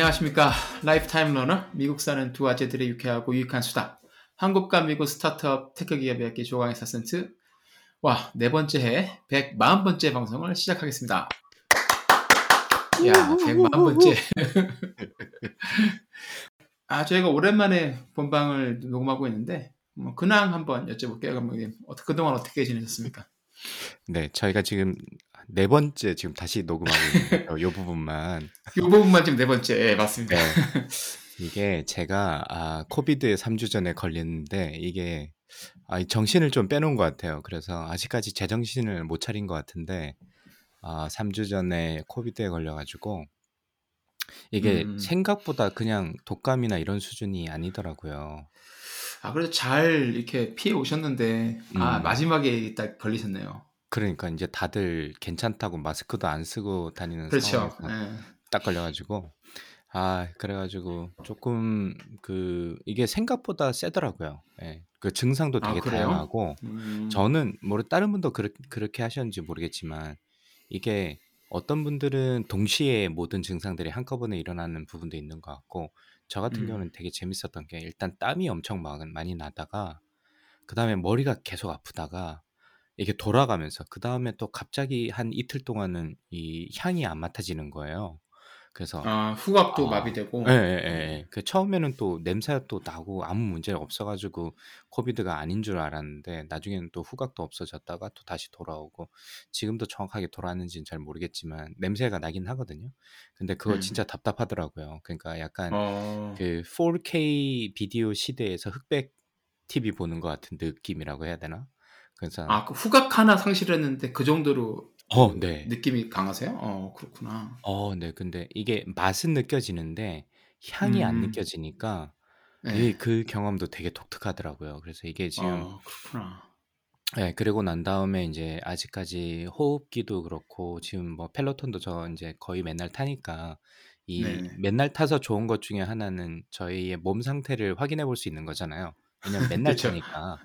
안녕하십니까. Lifetime Learner, 미국 사는 두 아재들의 유쾌하고 유익한 수다. 한국과 미국 스타트업 tech 기업의 학기 조강의 사센트. 와, 네 번째 해, 140번째 방송을 시작하겠습니다. 야, 140번째. 아, 저희가 오랜만에 본방을 녹음하고 있는데, 뭐 근황 한번 여쭤볼게요. 감독님. 어떻게, 그동안 어떻게 지내셨습니까? 네, 저희가 지금 네 번째 지금 다시 녹음하고 있는데요. 이 부분만. 이 부분만 지금 네 번째. 예, 맞습니다. 네. 이게 제가 아, 코비드에 3주 전에 걸렸는데 이게 아, 정신을 좀 빼놓은 것 같아요. 그래서 아직까지 제정신을 못 차린 것 같은데 아, 3주 전에 코비드에 걸려가지고 이게 음. 생각보다 그냥 독감이나 이런 수준이 아니더라고요. 아, 그래도 잘 이렇게 피해 오셨는데, 아, 음. 마지막에 딱 걸리셨네요. 그러니까 이제 다들 괜찮다고 마스크도 안 쓰고 다니는 그렇죠. 상황에서 예. 딱 걸려 가지고 아 그래 가지고 조금 그 이게 생각보다 세더라고요. 예. 그 증상도 아, 되게 그래요? 다양하고 음. 저는 뭐 다른 분도 그렇, 그렇게 하셨는지 모르겠지만 이게 어떤 분들은 동시에 모든 증상들이 한꺼번에 일어나는 부분도 있는 것 같고 저 같은 음. 경우는 되게 재밌었던 게 일단 땀이 엄청 막- 많이 나다가 그 다음에 머리가 계속 아프다가 이게 돌아가면서 그 다음에 또 갑자기 한 이틀 동안은 이 향이 안 맡아지는 거예요. 그래서 아, 후각도 아, 마비되고. 예, 예, 예. 그 처음에는 또 냄새가 또 나고 아무 문제 없어가지고 코비드가 아닌 줄 알았는데 나중에는 또 후각도 없어졌다가 또 다시 돌아오고 지금도 정확하게 돌아왔는지는 잘 모르겠지만 냄새가 나긴 하거든요. 근데 그거 음. 진짜 답답하더라고요. 그러니까 약간 어, 그 4K 비디오 시대에서 흑백 TV 보는 것 같은 느낌이라고 해야 되나? 그래서 아, 그 후각 하나 상실했는데 그 정도로 어, 그 네. 느낌이 강하세요? 어, 그렇구나. 어, 네. 근데 이게 맛은 느껴지는데 향이 안 음, 느껴지니까 이 네. 그 경험도 되게 독특하더라고요. 그래서 이게 지금 어, 그렇구나. 예, 그리고 난 다음에 이제 아직까지 호흡기도 그렇고 지금 뭐 펠로톤도 저 이제 거의 맨날 타니까 이 네. 맨날 타서 좋은 것 중에 하나는 저희의 몸 상태를 확인해 볼 수 있는 거잖아요. 왜냐면 맨날 그렇죠. 타니까.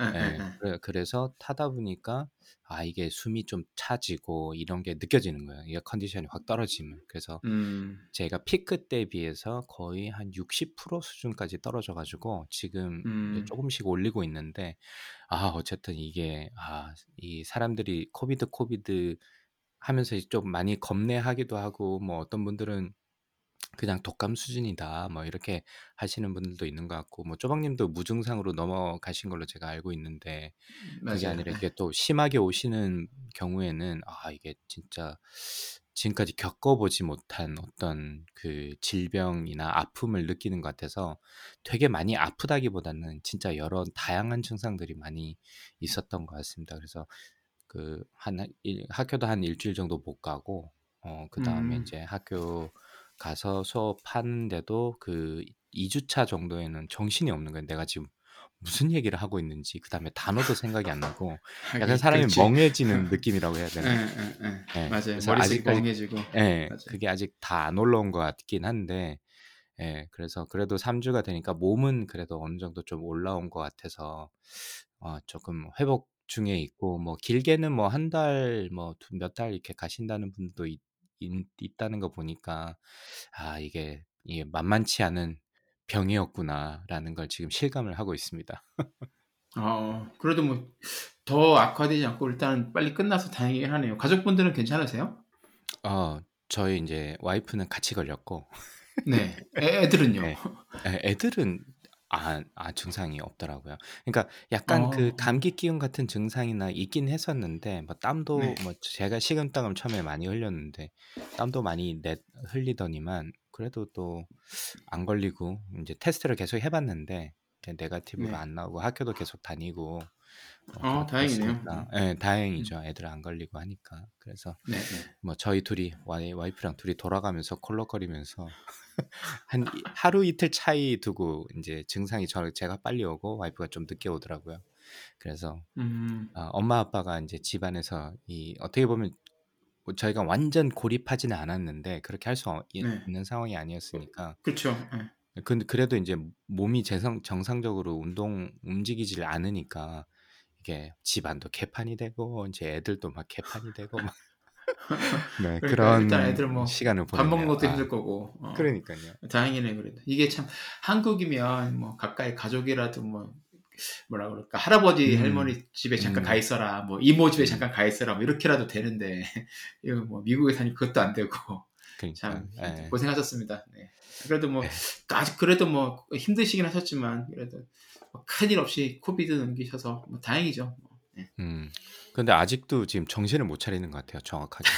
예, 예, 예, 예. 그래- 그래서 타다 보니까 아, 이게 숨이 좀 차지고 이런 게 느껴지는 거예요. 이게 컨디션이 확 떨어지면. 그래서 음, 제가 피크 때 비해서 거의 한 60% 수준까지 떨어져 가지고 지금 이제 음, 조금씩 올리고 있는데 아 어쨌든 이게 아 이 사람들이 COVID COVID 하면서 좀 많이 겁내하기도 하고 뭐 어떤 분들은 그냥 독감 수준이다 뭐 이렇게 하시는 분들도 있는 것 같고 뭐 쪼박님도 무증상으로 넘어가신 걸로 제가 알고 있는데 그게 맞아요. 아니라 예. 이게 또 심하게 오시는 경우에는 아 이게 진짜 지금까지 겪어보지 못한 어떤 그 질병이나 아픔을 느끼는 것 같아서 되게 많이 아프다기보다는 진짜 여러 다양한 증상들이 많이 있었던 것 같습니다. 그래서 그한 학교도 한 일주일 정도 못 가고 어 그다음에 음, 이제 학교 가서 수업하는데도 그 2주차 정도에는 정신이 없는 거예요. 내가 지금 무슨 얘기를 하고 있는지 그다음에 단어도 생각이 안 나고 약간 하긴, 사람이 그렇지. 멍해지는 느낌이라고 해야 예, 되나? 예, 예. 예. 맞아요. 그래서 머릿속이 멍해지고. 예, 맞아요. 그게 아직 다 안 올라온 것 같긴 한데 예, 그래서 그래도 3주가 되니까 몸은 그래도 어느 정도 좀 올라온 것 같아서 어, 조금 회복 중에 있고 뭐 길게는 뭐 한 달 뭐 몇 달 이렇게 가신다는 분도 있, 있, 있다는 거 보니까 아 이게 이게 만만치 않은 병이었구나라는 걸 지금 실감을 하고 있습니다. 어, 그래도 뭐 더 악화되지 않고 일단 빨리 끝나서 다행이긴 하네요. 가족분들은 괜찮으세요? 어, 저희 이제 와이프는 같이 걸렸고 네. 애, 애들은요? 네. 애- 애들은 아, 아 증상이 없더라고요. 그러니까 약간 그 어, 감기 기운 같은 증상이나 있긴 했었는데 뭐 땀도 네. 뭐 제가 식은땀을 처음에 많이 흘렸는데 땀도 많이 내, 흘리더니만 그래도 또 안 걸리고 이제 테스트를 계속 해봤는데 이제 네가티브로 네. 안 나오고 학교도 계속 다니고 어, 다행이네요. 예, 다행이죠. 애들 안 걸리고 하니까. 그래서 네, 네. 뭐 저희 둘이 와이, 와이프랑 둘이 돌아가면서 콜록거리면서 한 이- 하루 이틀 차이 두고 이제 증상이 저 제가 빨리 오고 와이프가 좀 늦게 오더라고요. 그래서 음, 아, 엄마 아빠가 이제 집안에서 이 어떻게 보면 뭐 저희가 완전 고립하지는 않았는데 그렇게 할수 네. 있는 상황이 아니었으니까 그렇죠. 네. 근데 그래도 이제 몸이 재성, 정상적으로 운동 움직이질 않으니까 이게 집안도 개판이 되고 이제 애들도 막 개판이 되고 막 네, 그러니까 그런 일단 애들 뭐 시간을 밥. 먹는 것도 아, 힘들 거고. 어. 그러니까요. 다행이네 그래도. 이게 참 한국이면 뭐 가까이 가족이라도 뭐 뭐라 그럴까 할아버지 음. 할머니 집에 잠깐 음. 가 있어라 뭐 이모 집에 음. 잠깐 가 있어라 뭐 이렇게라도 되는데 이거 뭐 미국에 사니 그것도 안 되고 그러니까 참 예. 고생하셨습니다. 네. 그래도 뭐 네. 아직 그래도 뭐 힘드시긴 하셨지만 그래도 뭐 큰일 없이 코비드 넘기셔서 뭐 다행이죠. 음. 근데 아직도 지금 정신을 못 차리는 것 같아요. 정확하게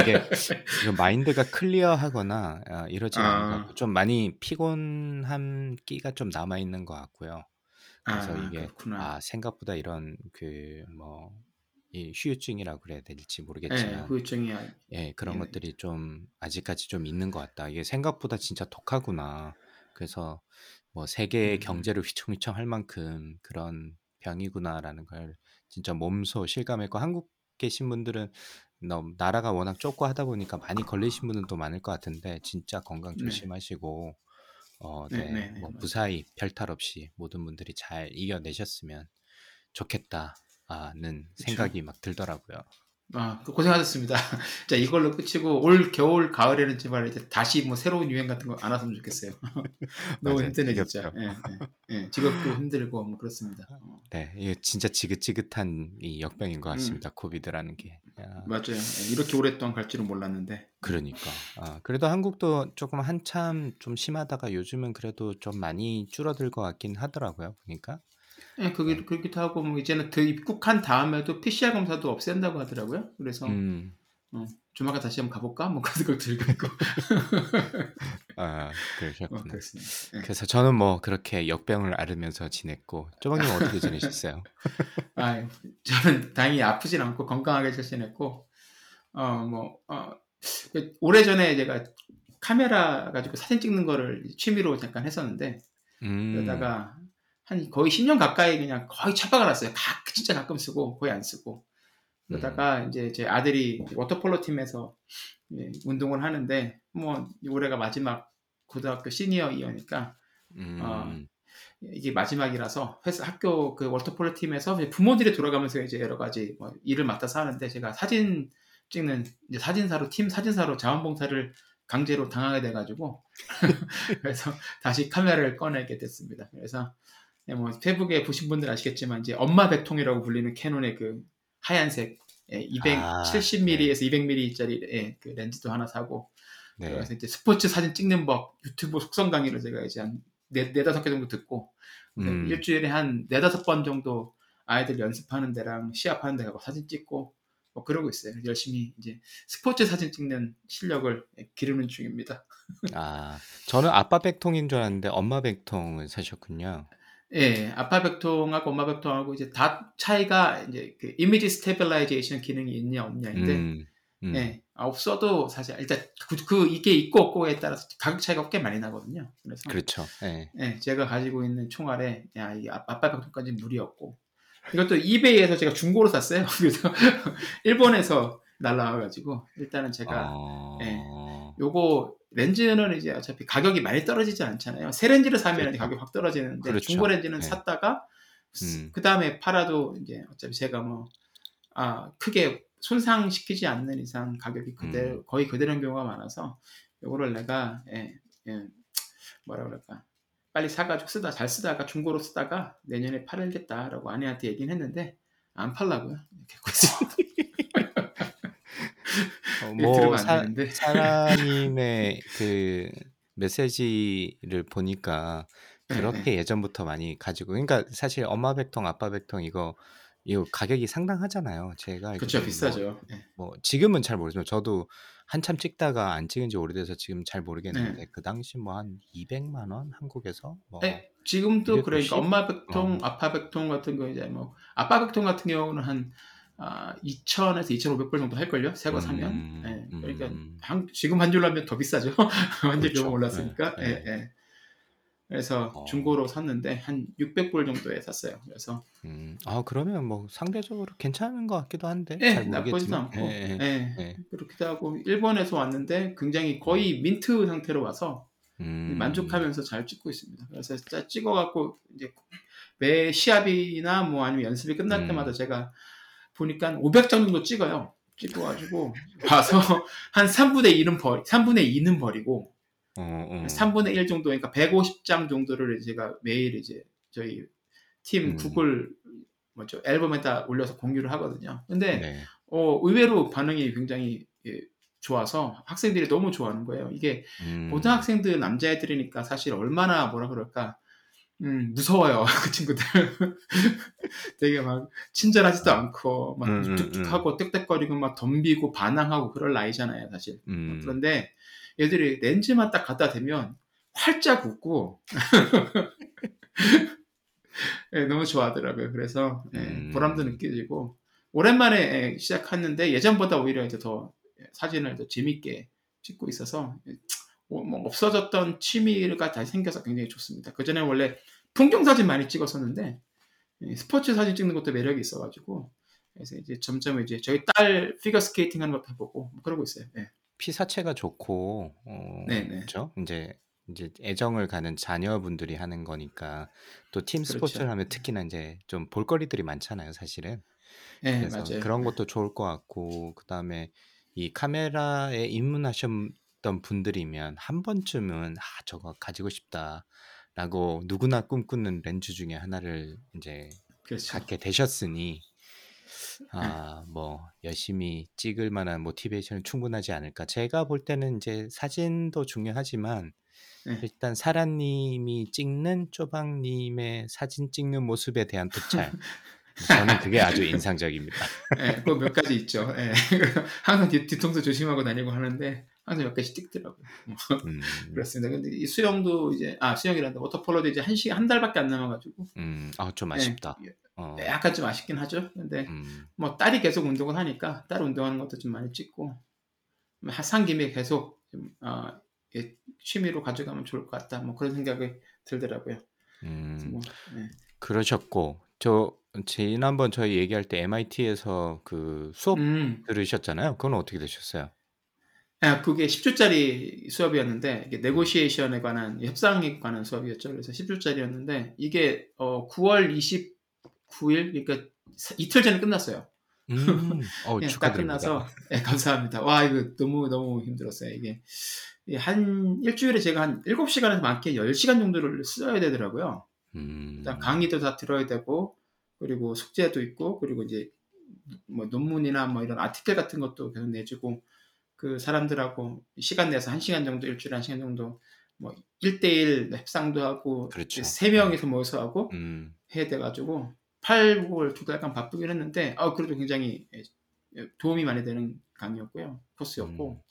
이게, 마인드가 클리어하거나 아, 이러지 것 아. 좀 많이 피곤한 끼가 좀 남아 있는 것 같고요. 그래서 아, 이게 그렇구나. 아 생각보다 이런 그뭐이 후유증이라고 그래야 될지 예, 모르겠지만 후유증이 예 그런 예. 것들이 좀 아직까지 좀 있는 것 같다. 이게 생각보다 진짜 독하구나. 그래서 뭐 세계의 음. 경제를 휘청휘청 할 만큼 그런 병이구나라는 걸 진짜 몸소 실감했고 한국 계신 분들은 너무 나라가 워낙 좁고 하다 보니까 많이 걸리신 분들도 많을 것 같은데 진짜 건강 네. 조심하시고 어, 네, 네, 네, 네, 뭐. 무사히 별탈 없이 모든 분들이 잘 이겨내셨으면 좋겠다는 생각이 막 들더라고요. 아, 그 고생하셨습니다. 자, 이걸로 끝이고 올 겨울 가을에는 제발 이제 다시 뭐 새로운 유행 같은 거 안 왔으면 좋겠어요. 너무 맞아요. 힘드네 진짜. 예, 예, 예. 직업도 힘들고 뭐 그렇습니다. 어, 네, 이게 진짜 지긋지긋한 이 역병인 음. 것 같습니다. 코비드라는 게. 야, 맞아요. 예, 이렇게 오랫동안 갈 줄은 몰랐는데. 그러니까. 아, 그래도 한국도 조금 한참 좀 심하다가 요즘은 그래도 좀 많이 줄어들 것 같긴 하더라고요. 보니까. 예, 그게 그렇기도 하고 뭐 이제는 더 입국한 다음에도 PCR 검사도 없앤다고 하더라고요. 그래서 음, 어, 조만간 다시 한번 가볼까? 뭐 그런 생각 들고 있고. 아, 어, 그러셨구나. 그렇습니다. 예. 그래서 저는 뭐 그렇게 역병을 앓으면서 지냈고, 쪼박님 어떻게 지내셨어요? 아, 저는 다행히 아프진 않고 건강하게 잘 지냈고, 어, 뭐, 어, 그 오래 전에 제가 카메라 가지고 사진 찍는 거를 취미로 잠깐 했었는데, 음, 그러다가 한 거의 10년 가까이 그냥 거의 차박을 했어요. 가, 진짜 가끔 쓰고, 거의 안 쓰고. 그러다가 이제 제 아들이 워터폴로 팀에서 예, 운동을 하는데, 뭐, 올해가 마지막 고등학교 시니어 이어니까, 음, 어, 이게 마지막이라서 회사 학교 그 워터폴로 팀에서 부모들이 돌아가면서 이제 여러 가지 뭐 일을 맡아서 하는데 제가 사진 찍는 이제 사진사로 팀 사진사로 자원봉사를 강제로 당하게 돼가지고 그래서 다시 카메라를 꺼내게 됐습니다. 그래서 예, 뭐 페북에 보신 분들 아시겠지만 이제 엄마 백통이라고 불리는 캐논의 그 하얀색 예, 아, 270mm에서 200mm짜리 예, 그 렌즈도 하나 사고 네. 그래서 이제 스포츠 사진 찍는 법 유튜브 속성 강의를 제가 이제 한 네, 네다섯 개 정도 듣고 음, 일주일에 한 네다섯 번 정도 아이들 연습하는 데랑 시합하는 데 가고 사진 찍고 뭐 그러고 있어요. 열심히 이제 스포츠 사진 찍는 실력을 기르는 중입니다. 아, 저는 아빠 백통인 줄 알았는데 엄마 백통을 사셨군요. 예, 아빠 백통하고 엄마 백통하고 이제 다 차이가 이제 그 이미지 stabilization 기능이 있냐 없냐인데 음, 음, 예, 아, 없어도 사실 일단 그, 그 이게 있고 없고에 따라서 가격 차이가 꽤 많이 나거든요. 그래서 그렇죠. 네. 예, 제가 가지고 있는 총알에 야, 이 아- 아빠 백통까지 무리였고 이것도 이베이에서 제가 중고로 샀어요. 그래서 일본에서 날라와가지고 일단은 제가 어, 예. 요거 렌즈는 이제 어차피 가격이 많이 떨어지지 않잖아요. 새 렌즈를 사면 그렇죠. 가격이 확 떨어지는데 그렇죠. 중고 렌즈는 네. 샀다가 음. 그 다음에 팔아도 이제 어차피 제가 뭐 아, 크게 손상시키지 않는 이상 가격이 그대로 음. 거의 그대로인 경우가 많아서 요거를 내가 예, 예, 뭐라 그럴까 빨리 사가지고 쓰다 잘 쓰다가 중고로 쓰다가 내년에 팔겠다라고 아내한테 얘기는 했는데 안 팔라고요. 이렇게. 어, 예, 뭐 사. 사라님의 그 메시지를 보니까 네, 그렇게 예전부터 많이 가지고 그러니까 사실 엄마 백통 아빠 백통 이거 이거 가격이 상당하잖아요. 제가 뭐 비싸죠. 예. 뭐 지금은 잘 모르지만 저도 한참 찍다가 안 찍은 지 오래돼서 지금 잘 모르겠는데 네. 그 당시 뭐 한 200만 원 한국에서 뭐 예. 지금도 그러니까 290? 엄마 백통, 어. 아빠 백통 같은 거 이제 뭐 아빠 백통 같은 경우는 한 아, 2,000에서 2,500불 정도 할걸요? 새거 사면. 음, 예. 그러니까 음. 한, 지금 한 줄로 하면 더 비싸죠. 완전히 그렇죠. 너무 올랐으니까. 네, 예, 예. 그래서 어. 중고로 샀는데 한 600불 정도에 샀어요. 그래서 음. 아 그러면 뭐 상대적으로 괜찮은 것 같기도 한데 예, 잘 나쁘지도 않고. 예. 그렇기도 하고 일본에서 왔는데 굉장히 거의 민트 상태로 와서 음. 만족하면서 잘 찍고 있습니다. 그래서 짜- 찍어갖고 이제 매 시합이나 뭐 아니면 연습이 끝날 음. 때마다 제가 보니까 500장 정도 찍어요. 찍어가지고 와서 한 3분의 1은 버리, 3분의 2는 버리고 어, 어. 3분의 1 정도, 그러니까 150장 정도를 제가 매일 이제 저희 팀 음. 구글 뭐죠 앨범에다 올려서 공유를 하거든요. 근데 네. 어, 의외로 반응이 굉장히 예, 좋아서 학생들이 너무 좋아하는 거예요. 이게 음. 고등학생들 남자애들이니까 사실 얼마나 뭐라 그럴까 음, 무서워요 그 친구들. 되게 막 친절하지도 않고 막 음, 음, 툭툭하고 떽떽거리고 막 덤비고 반항하고 그럴 나이잖아요 사실. 음. 그런데 얘들이 렌즈만 딱 갖다 대면 활짝 웃고. 예, 너무 좋아하더라고요. 그래서 예, 음. 보람도 느껴지고. 오랜만에 예, 시작했는데 예전보다 오히려 이제 더 사진을 더 재밌게 찍고 있어서 어, 뭐 없어졌던 취미가 다시 생겨서 굉장히 좋습니다. 그 전에 원래 풍경 사진 많이 찍었었는데 예, 스포츠 사진 찍는 것도 매력이 있어가지고 그래서 이제 점점 이제 저희 딸 피겨 스케이팅 하는 것도 해보고 뭐 그러고 있어요. 예. 피사체가 좋고 어. 그렇죠? 이제 이제 애정을 가는 자녀분들이 하는 거니까 또팀 그렇죠. 스포츠를 하면 특히나 이제 좀 볼거리들이 많잖아요, 사실은. 예, 그래서 맞아요. 그런 것도 좋을 것 같고 그다음에 이 카메라에 입문하 셨던 분들이면 한 번쯤은 아 저거 가지고 싶다라고 누구나 꿈꾸는 렌즈 중에 하나를 이제 그렇죠. 갖게 되셨으니 아 뭐 열심히 찍을 만한 모티베이션은 충분하지 않을까. 제가 볼 때는 이제 사진도 중요하지만 네. 일단 사라 님이 찍는 쪼박님의 사진 찍는 모습에 대한 토찰. 저는 그게 아주 인상적입니다. 예, 그 몇 가지 있죠. 예. 항상 뒤, 뒤통수 조심하고 다니고 하는데 항상 몇 가지 찍더라고요. 음, 그렇습니다. 근데 이 수영도 이제 아 수영이란다 워터폴로도 이제 한 시간 한 달밖에 안 남아가지고 음, 아, 좀 아쉽다. 예, 어, 약간 좀 아쉽긴 하죠. 근데 음, 뭐 딸이 계속 운동을 하니까 딸 운동하는 것도 좀 많이 찍고 산 김에 계속 좀, 어, 예, 취미로 가져가면 좋을 것 같다. 뭐 그런 생각이 들더라고요. 음, 뭐, 예. 그러셨고 저 지난번 저희 얘기할 때 MIT에서 그 수업 음, 들으셨잖아요. 그건 어떻게 되셨어요? 아, 그게 10주짜리 수업이었는데 이게 네고시에이션에 관한 협상에 관한 수업이었죠. 그래서 10주짜리였는데 이게 어, 9월 29일 그러니까 사- 이틀 전에 끝났어요. 음, 어, 예, 딱 축하드립니다. 끝나서 예, 감사합니다. 와 이거 너무 너무 힘들었어요. 이게 예, 한 일주일에 제가 한 7시간에서 많게 10시간 정도를 써야 되더라고요. 음, 일단 강의도 다 들어야 되고 그리고 숙제도 있고 그리고 이제 뭐 논문이나 뭐 이런 아티클 같은 것도 계속 내주고 그 사람들하고 시간 내서 한 시간 정도 일주일에 한 시간 정도 뭐 1대1 협상도 하고 그렇죠. 세 명이서 모여서 하고 음, 해야 돼가지고 8, 9월 두 달간 바쁘긴 했는데 아 그래도 굉장히 도움이 많이 되는 강의였고요 코스였고 음.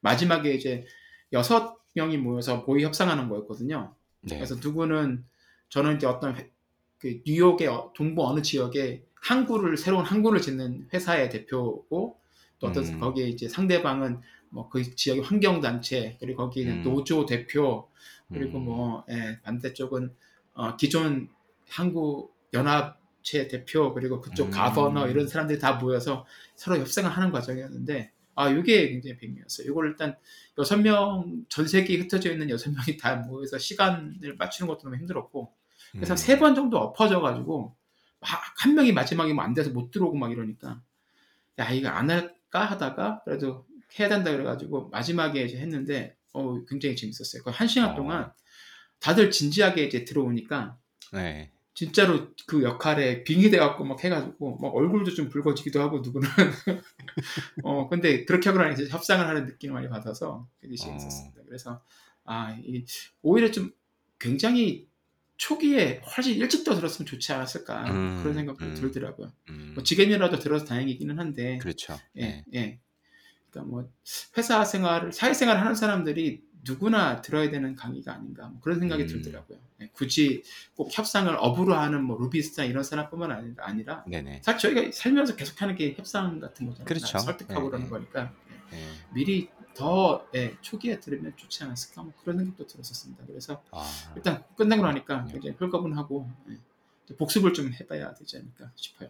마지막에 이제 여섯 명이 모여서 모의 협상하는 거였거든요. 네. 그래서 누구는 저는 이제 어떤 회- 그 뉴욕의 어- 동부 어느 지역에 항구를 새로운 항구를 짓는 회사의 대표고 또 어떤 음. 거기에 이제 상대방은 뭐 그 지역의 환경 단체 그리고 거기 음. 노조 대표 그리고 음. 뭐 예, 반대쪽은 어, 기존 한국 연합체 대표 그리고 그쪽 음. 가버너 이런 사람들이 다 모여서 서로 협상을 하는 과정이었는데 아 이게 굉장히 백미였어요. 이걸 일단 여섯 명 전 세계에 흩어져 있는 여섯 명이 다 모여서 시간을 맞추는 것도 너무 힘들었고 그래서 음. 세번 정도 엎어져 가지고 막 한 명이 마지막에 뭐 안 돼서 못 들어오고 막 이러니까 야 이거 안 할 까 하다가 그래도 해야 된다 그래가지고 마지막에 이제 했는데 어 굉장히 재밌었어요. 거의 한 시간 어. 동안 다들 진지하게 이제 들어오니까 네. 진짜로 그 역할에 빙의 돼 갖고 막 해가지고 막 얼굴도 좀 붉어지기도 하고 누구는 어 근데 그렇게 하고 나니 협상을 하는 느낌을 많이 받아서 되게 재밌었습니다. 그래서 아 이, 오히려 좀 굉장히 초기에 훨씬 일찍 더 들었으면 좋지 않았을까 음, 그런 생각도 음. 들더라고요. 음. 뭐 지금이라도 들어서 다행이기는 한데 그렇죠. 예, 네. 예. 그러니까 뭐 회사 생활을 사회생활 하는 사람들이 누구나 들어야 되는 강의가 아닌가 뭐 그런 생각이 음. 들더라고요. 예, 굳이 꼭 협상을 업으로 하는 뭐 루비스타 이런 사람뿐만 아니라, 아니라 네네. 사실 저희가 살면서 계속하는 게 협상 같은 거잖아요. 그렇죠. 설득하고 예, 그러는 예. 거니까 예. 네. 미리 더 예, 초기에 들으면 좋지 않았을까 뭐 그런 생각도 들었었습니다. 그래서 아, 일단 끝나고 나니까 네. 굉장히 홀가분하고 예, 이제 복습을 좀 해봐야 되지 않을까 싶어요.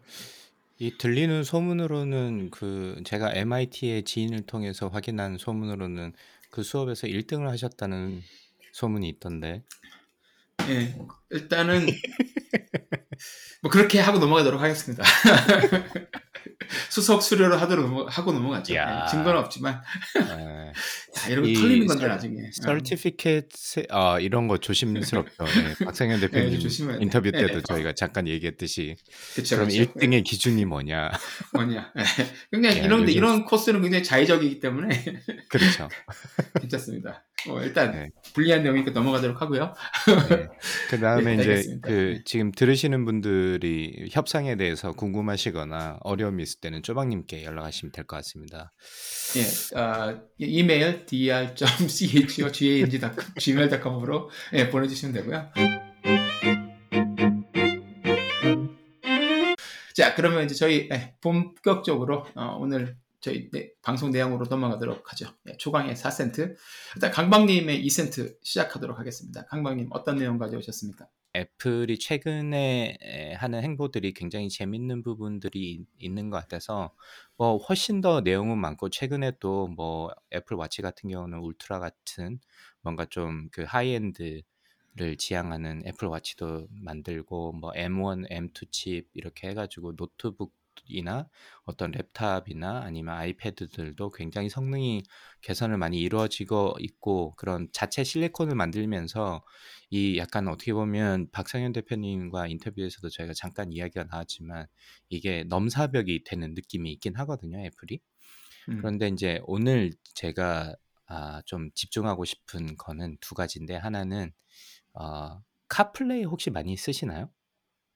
이 들리는 소문으로는 그 제가 MIT의 지인을 통해서 확인한 소문으로는 그 수업에서 1등을 하셨다는 소문이 있던데. 예, 일단은 뭐 그렇게 하고 넘어가도록 하겠습니다. 수석 수료로 하도록 넘어, 하고 넘어가죠. 야. 예, 증거는 없지만 에, 야, 이런 거이 털리는 건데 설- 나중에. 어. 서티피케이트 아 이런 거 조심스럽죠. 네, 박상현 대표님 돼. 인터뷰 때도 네. 저희가 잠깐 얘기했듯이 그쵸, 그럼 그쵸. 1등의 기준이 뭐냐? 뭐냐. 예. 굉장히 야, 이런 요즘- 이런 코스는 굉장히 자의적이기 때문에 그렇죠. 괜찮습니다. 뭐 일단 네. 불리한 내용이니까 넘어가도록 하고요. 네. 그 다음에 네, 이제. 그 네. 지금 들으시는 분들이 협상에 대해서 궁금하시거나 어려 움이 있을 때는 쪼박님께 연락하시면 될 것 같습니다. 예, 아, 이메일 dr.chogang.gmail.com으로 예, 보내주시면 되고요. 자, 그러면 이제 저희 예, 본격적으로 어, 오늘 저희 네, 방송 내용으로 넘어가도록 하죠. 예, 초강의 4 cents. 일단 강박님의 2 cents 시작하도록 하겠습니다. 강박님 어떤 내용 가져오셨습니까? 애플이 최근에 에, 하는 행보들이 굉장히 재밌는 부분들이 있- 있는 것 같아서 뭐 훨씬 더 내용은 많고 최근에 또 뭐 애플 와치 같은 경우는 울트라 같은 뭔가 좀 그 하이엔드를 지향하는 애플 와치도 만들고 뭐 M1, M2 칩 이렇게 해가지고 노트북 이나 어떤 랩탑이나 아니면 아이패드들도 굉장히 성능이 개선을 많이 이루어지고 있고 그런 자체 실리콘을 만들면서 이 약간 어떻게 보면 박상현 대표님과 인터뷰에서도 저희가 잠깐 이야기가 나왔지만 이게 넘사벽이 되는 느낌이 있긴 하거든요, 애플이. 음, 그런데 이제 오늘 제가 아, 좀 집중하고 싶은 거는 두 가지인데 하나는 어, 카플레이 혹시 많이 쓰시나요,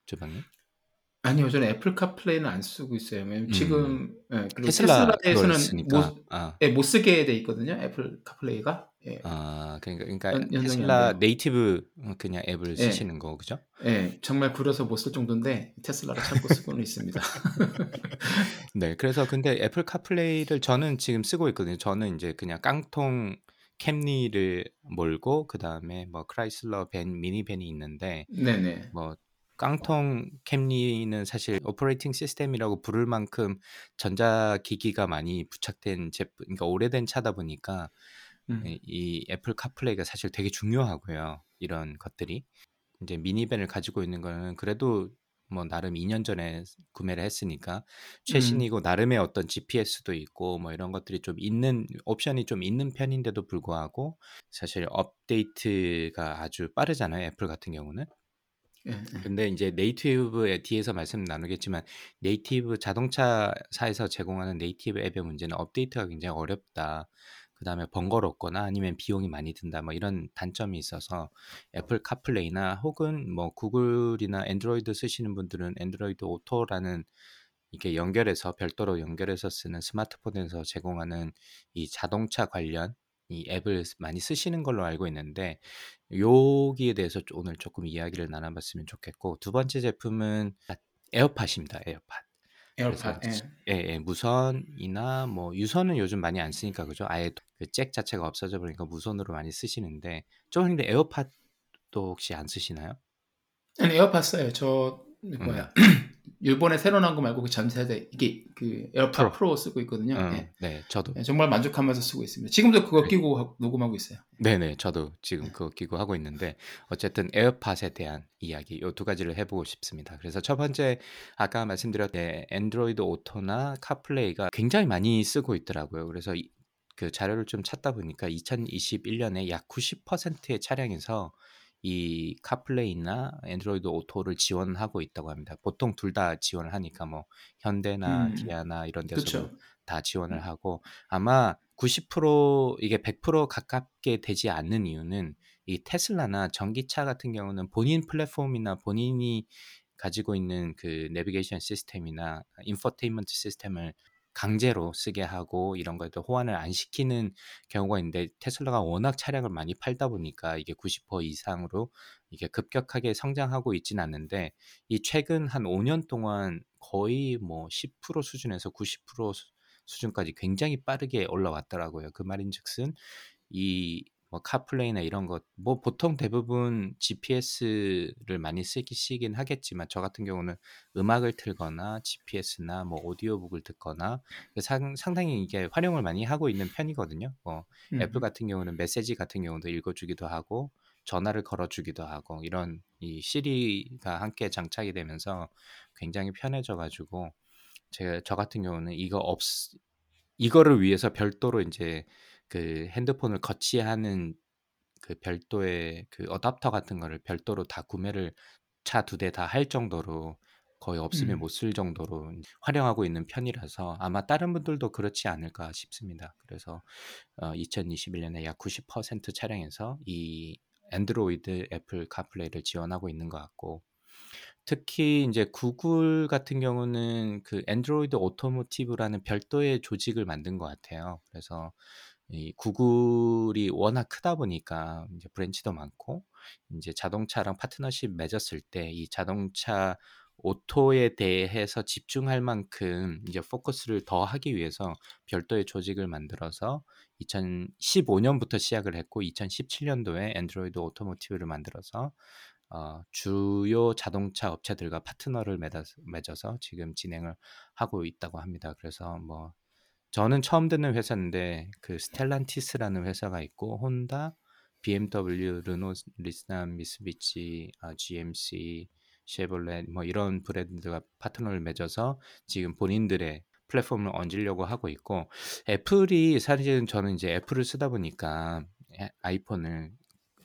주방님? 아니요, 저는 애플 카플레이는 안 쓰고 있어요. 왜냐면 음. 지금 예, 그리고 테슬라 테슬라에서는 쓰니까 못, 아, 예, 못 쓰게 돼 있거든요. 애플 카플레이가. 예, 아 그러니까 그러니까 연- 연동이 안 테슬라 돼요. native 그냥 앱을 예. 쓰시는 거 그죠? 예, 정말 구려서 못 쓸 정도인데 테슬라를 찾고 쓰고는 있습니다. 네, 그래서 근데 애플 카플레이를 저는 지금 쓰고 있거든요. 저는 이제 그냥 깡통 캠리를 몰고 그 다음에 뭐 크라이슬러 밴 미니밴이 있는데 네네. 뭐 깡통 캠리는 사실 operating system이라고 부를 만큼 전자기기가 많이 부착된 제품, 그러니까 오래된 차다 보니까 음, 이- 이 애플 카플레이가 사실 되게 중요하고요. 이런 것들이 이제 미니밴을 가지고 있는 거는 그래도 뭐 나름 2년 전에 구매를 했으니까 음, 최신이고 나름의 어떤 GPS도 있고 뭐 이런 것들이 좀 있는 옵션이 좀 있는 편인데도 불구하고 사실 업데이트가 아주 빠르잖아요. 애플 같은 경우는. 예, 예. 근데 이제 native 에 뒤에서 말씀 나누겠지만 native 자동차사에서 제공하는 native 앱의 문제는 업데이트가 굉장히 어렵다. 그 다음에 번거롭거나 아니면 비용이 많이 든다. 뭐 이런 단점이 있어서 애플 카플레이나 혹은 뭐 구글이나 앤드로이드 쓰시는 분들은 앤드로이드 오토라는 이게 연결해서 별도로 연결해서 쓰는 스마트폰에서 제공하는 이 자동차 관련 이 앱을 많이 쓰시는 걸로 알고 있는데 여기에 대해서 좀 오늘 조금 이야기를 나눠봤으면 좋겠고 두 번째 제품은 에어팟입니다. 에어팟. 에어팟. 그래서 예. 예, 예, 무선이나 뭐 유선은 요즘 많이 안 쓰니까 그죠? 아예 그 잭 자체가 없어져 버리니까 무선으로 많이 쓰시는데 좀 근데 에어팟도 혹시 안 쓰시나요? 아니 에어팟 써요. 저 음. 뭐야 일본에 새로 나온 거 말고 그 전 세대 이게 그 에어팟 프로. 프로, 쓰고 있거든요. 어, 예. 네, 저도. 예, 정말 만족하면서 쓰고 있습니다. 지금도 그거 네. 끼고 하- 녹음하고 있어요. 네네, 저도 지금 그거 끼고 하고 있는데 어쨌든 에어팟에 대한 이야기 요 두 가지를 해보고 싶습니다. 그래서 첫 번째 아까 말씀드렸던 네, 앤드로이드 오토나 카플레이가 굉장히 많이 쓰고 있더라고요. 그래서 이- 그 자료를 좀 찾다 보니까 2021년에 약 90%의 차량에서 이 카플레이나 앤드로이드 오토를 지원하고 있다고 합니다. 보통 둘 다 지원을 하니까 뭐 현대나 음, 기아나 이런 데서도 그렇죠. 다 지원을 하고 아마 90% 이게 100% 가깝게 되지 않는 이유는 이 테슬라나 전기차 같은 경우는 본인 플랫폼이나 본인이 가지고 있는 그 내비게이션 시스템이나 인포테인먼트 시스템을 강제로 쓰게 하고 이런 것도 호환을 안 시키는 경우가 있는데 테슬라가 워낙 차량을 많이 팔다 보니까 이게 90% 이상으로 이게 급격하게 성장하고 있지는 않는데 이 최근 한 5년 동안 거의 뭐 10% 수준에서 90% 수준까지 굉장히 빠르게 올라왔더라고요. 그 말인즉슨 이 뭐 카플레이나 이런 것, 뭐 보통 대부분 GPS를 많이 쓰시긴 하겠지만 저 같은 경우는 음악을 틀거나 GPS나 뭐 오디오북을 듣거나 그 상, 상당히 이게 활용을 많이 하고 있는 편이거든요. 뭐 음. 애플 같은 경우는 메시지 같은 경우도 읽어주기도 하고 전화를 걸어주기도 하고 이런 이 시리가 함께 장착이 되면서 굉장히 편해져가지고 제가 저 같은 경우는 이거 없 이거를 위해서 별도로 이제 그 핸드폰을 거치하는 그 별도의 그 어답터 같은 거를 별도로 다 구매를 차 두 대 다 할 정도로 거의 없으면 음. 못쓸 정도로 활용하고 있는 편이라서 아마 다른 분들도 그렇지 않을까 싶습니다. 그래서 어, 2021년에 약 90% 차량에서 이 안드로이드 애플 카플레이를 지원하고 있는 것 같고 특히 이제 구글 같은 경우는 그 안드로이드 오토모티브라는 별도의 조직을 만든 것 같아요. 그래서 이 구글이 워낙 크다 보니까 이제 branch도 많고 이제 자동차랑 파트너십 맺었을 때 이 자동차 오토에 대해서 집중할 만큼 이제 포커스를 더 하기 위해서 별도의 조직을 만들어서 2015년부터 시작을 했고 2017년도에 안드로이드 오토모티브를 만들어서 어, 주요 자동차 업체들과 파트너를 맺어서, 맺어서 지금 진행을 하고 있다고 합니다. 그래서 뭐 저는 처음 듣는 회사인데 그 스텔란티스라는 회사가 있고 혼다, BMW, 르노, 리스남, 미쓰비치, 아, GMC, 쉐볼렛 뭐 이런 브랜드가 파트너를 맺어서 지금 본인들의 플랫폼을 얹으려고 하고 있고 애플이 사실은 저는 이제 애플을 쓰다 보니까 아이폰을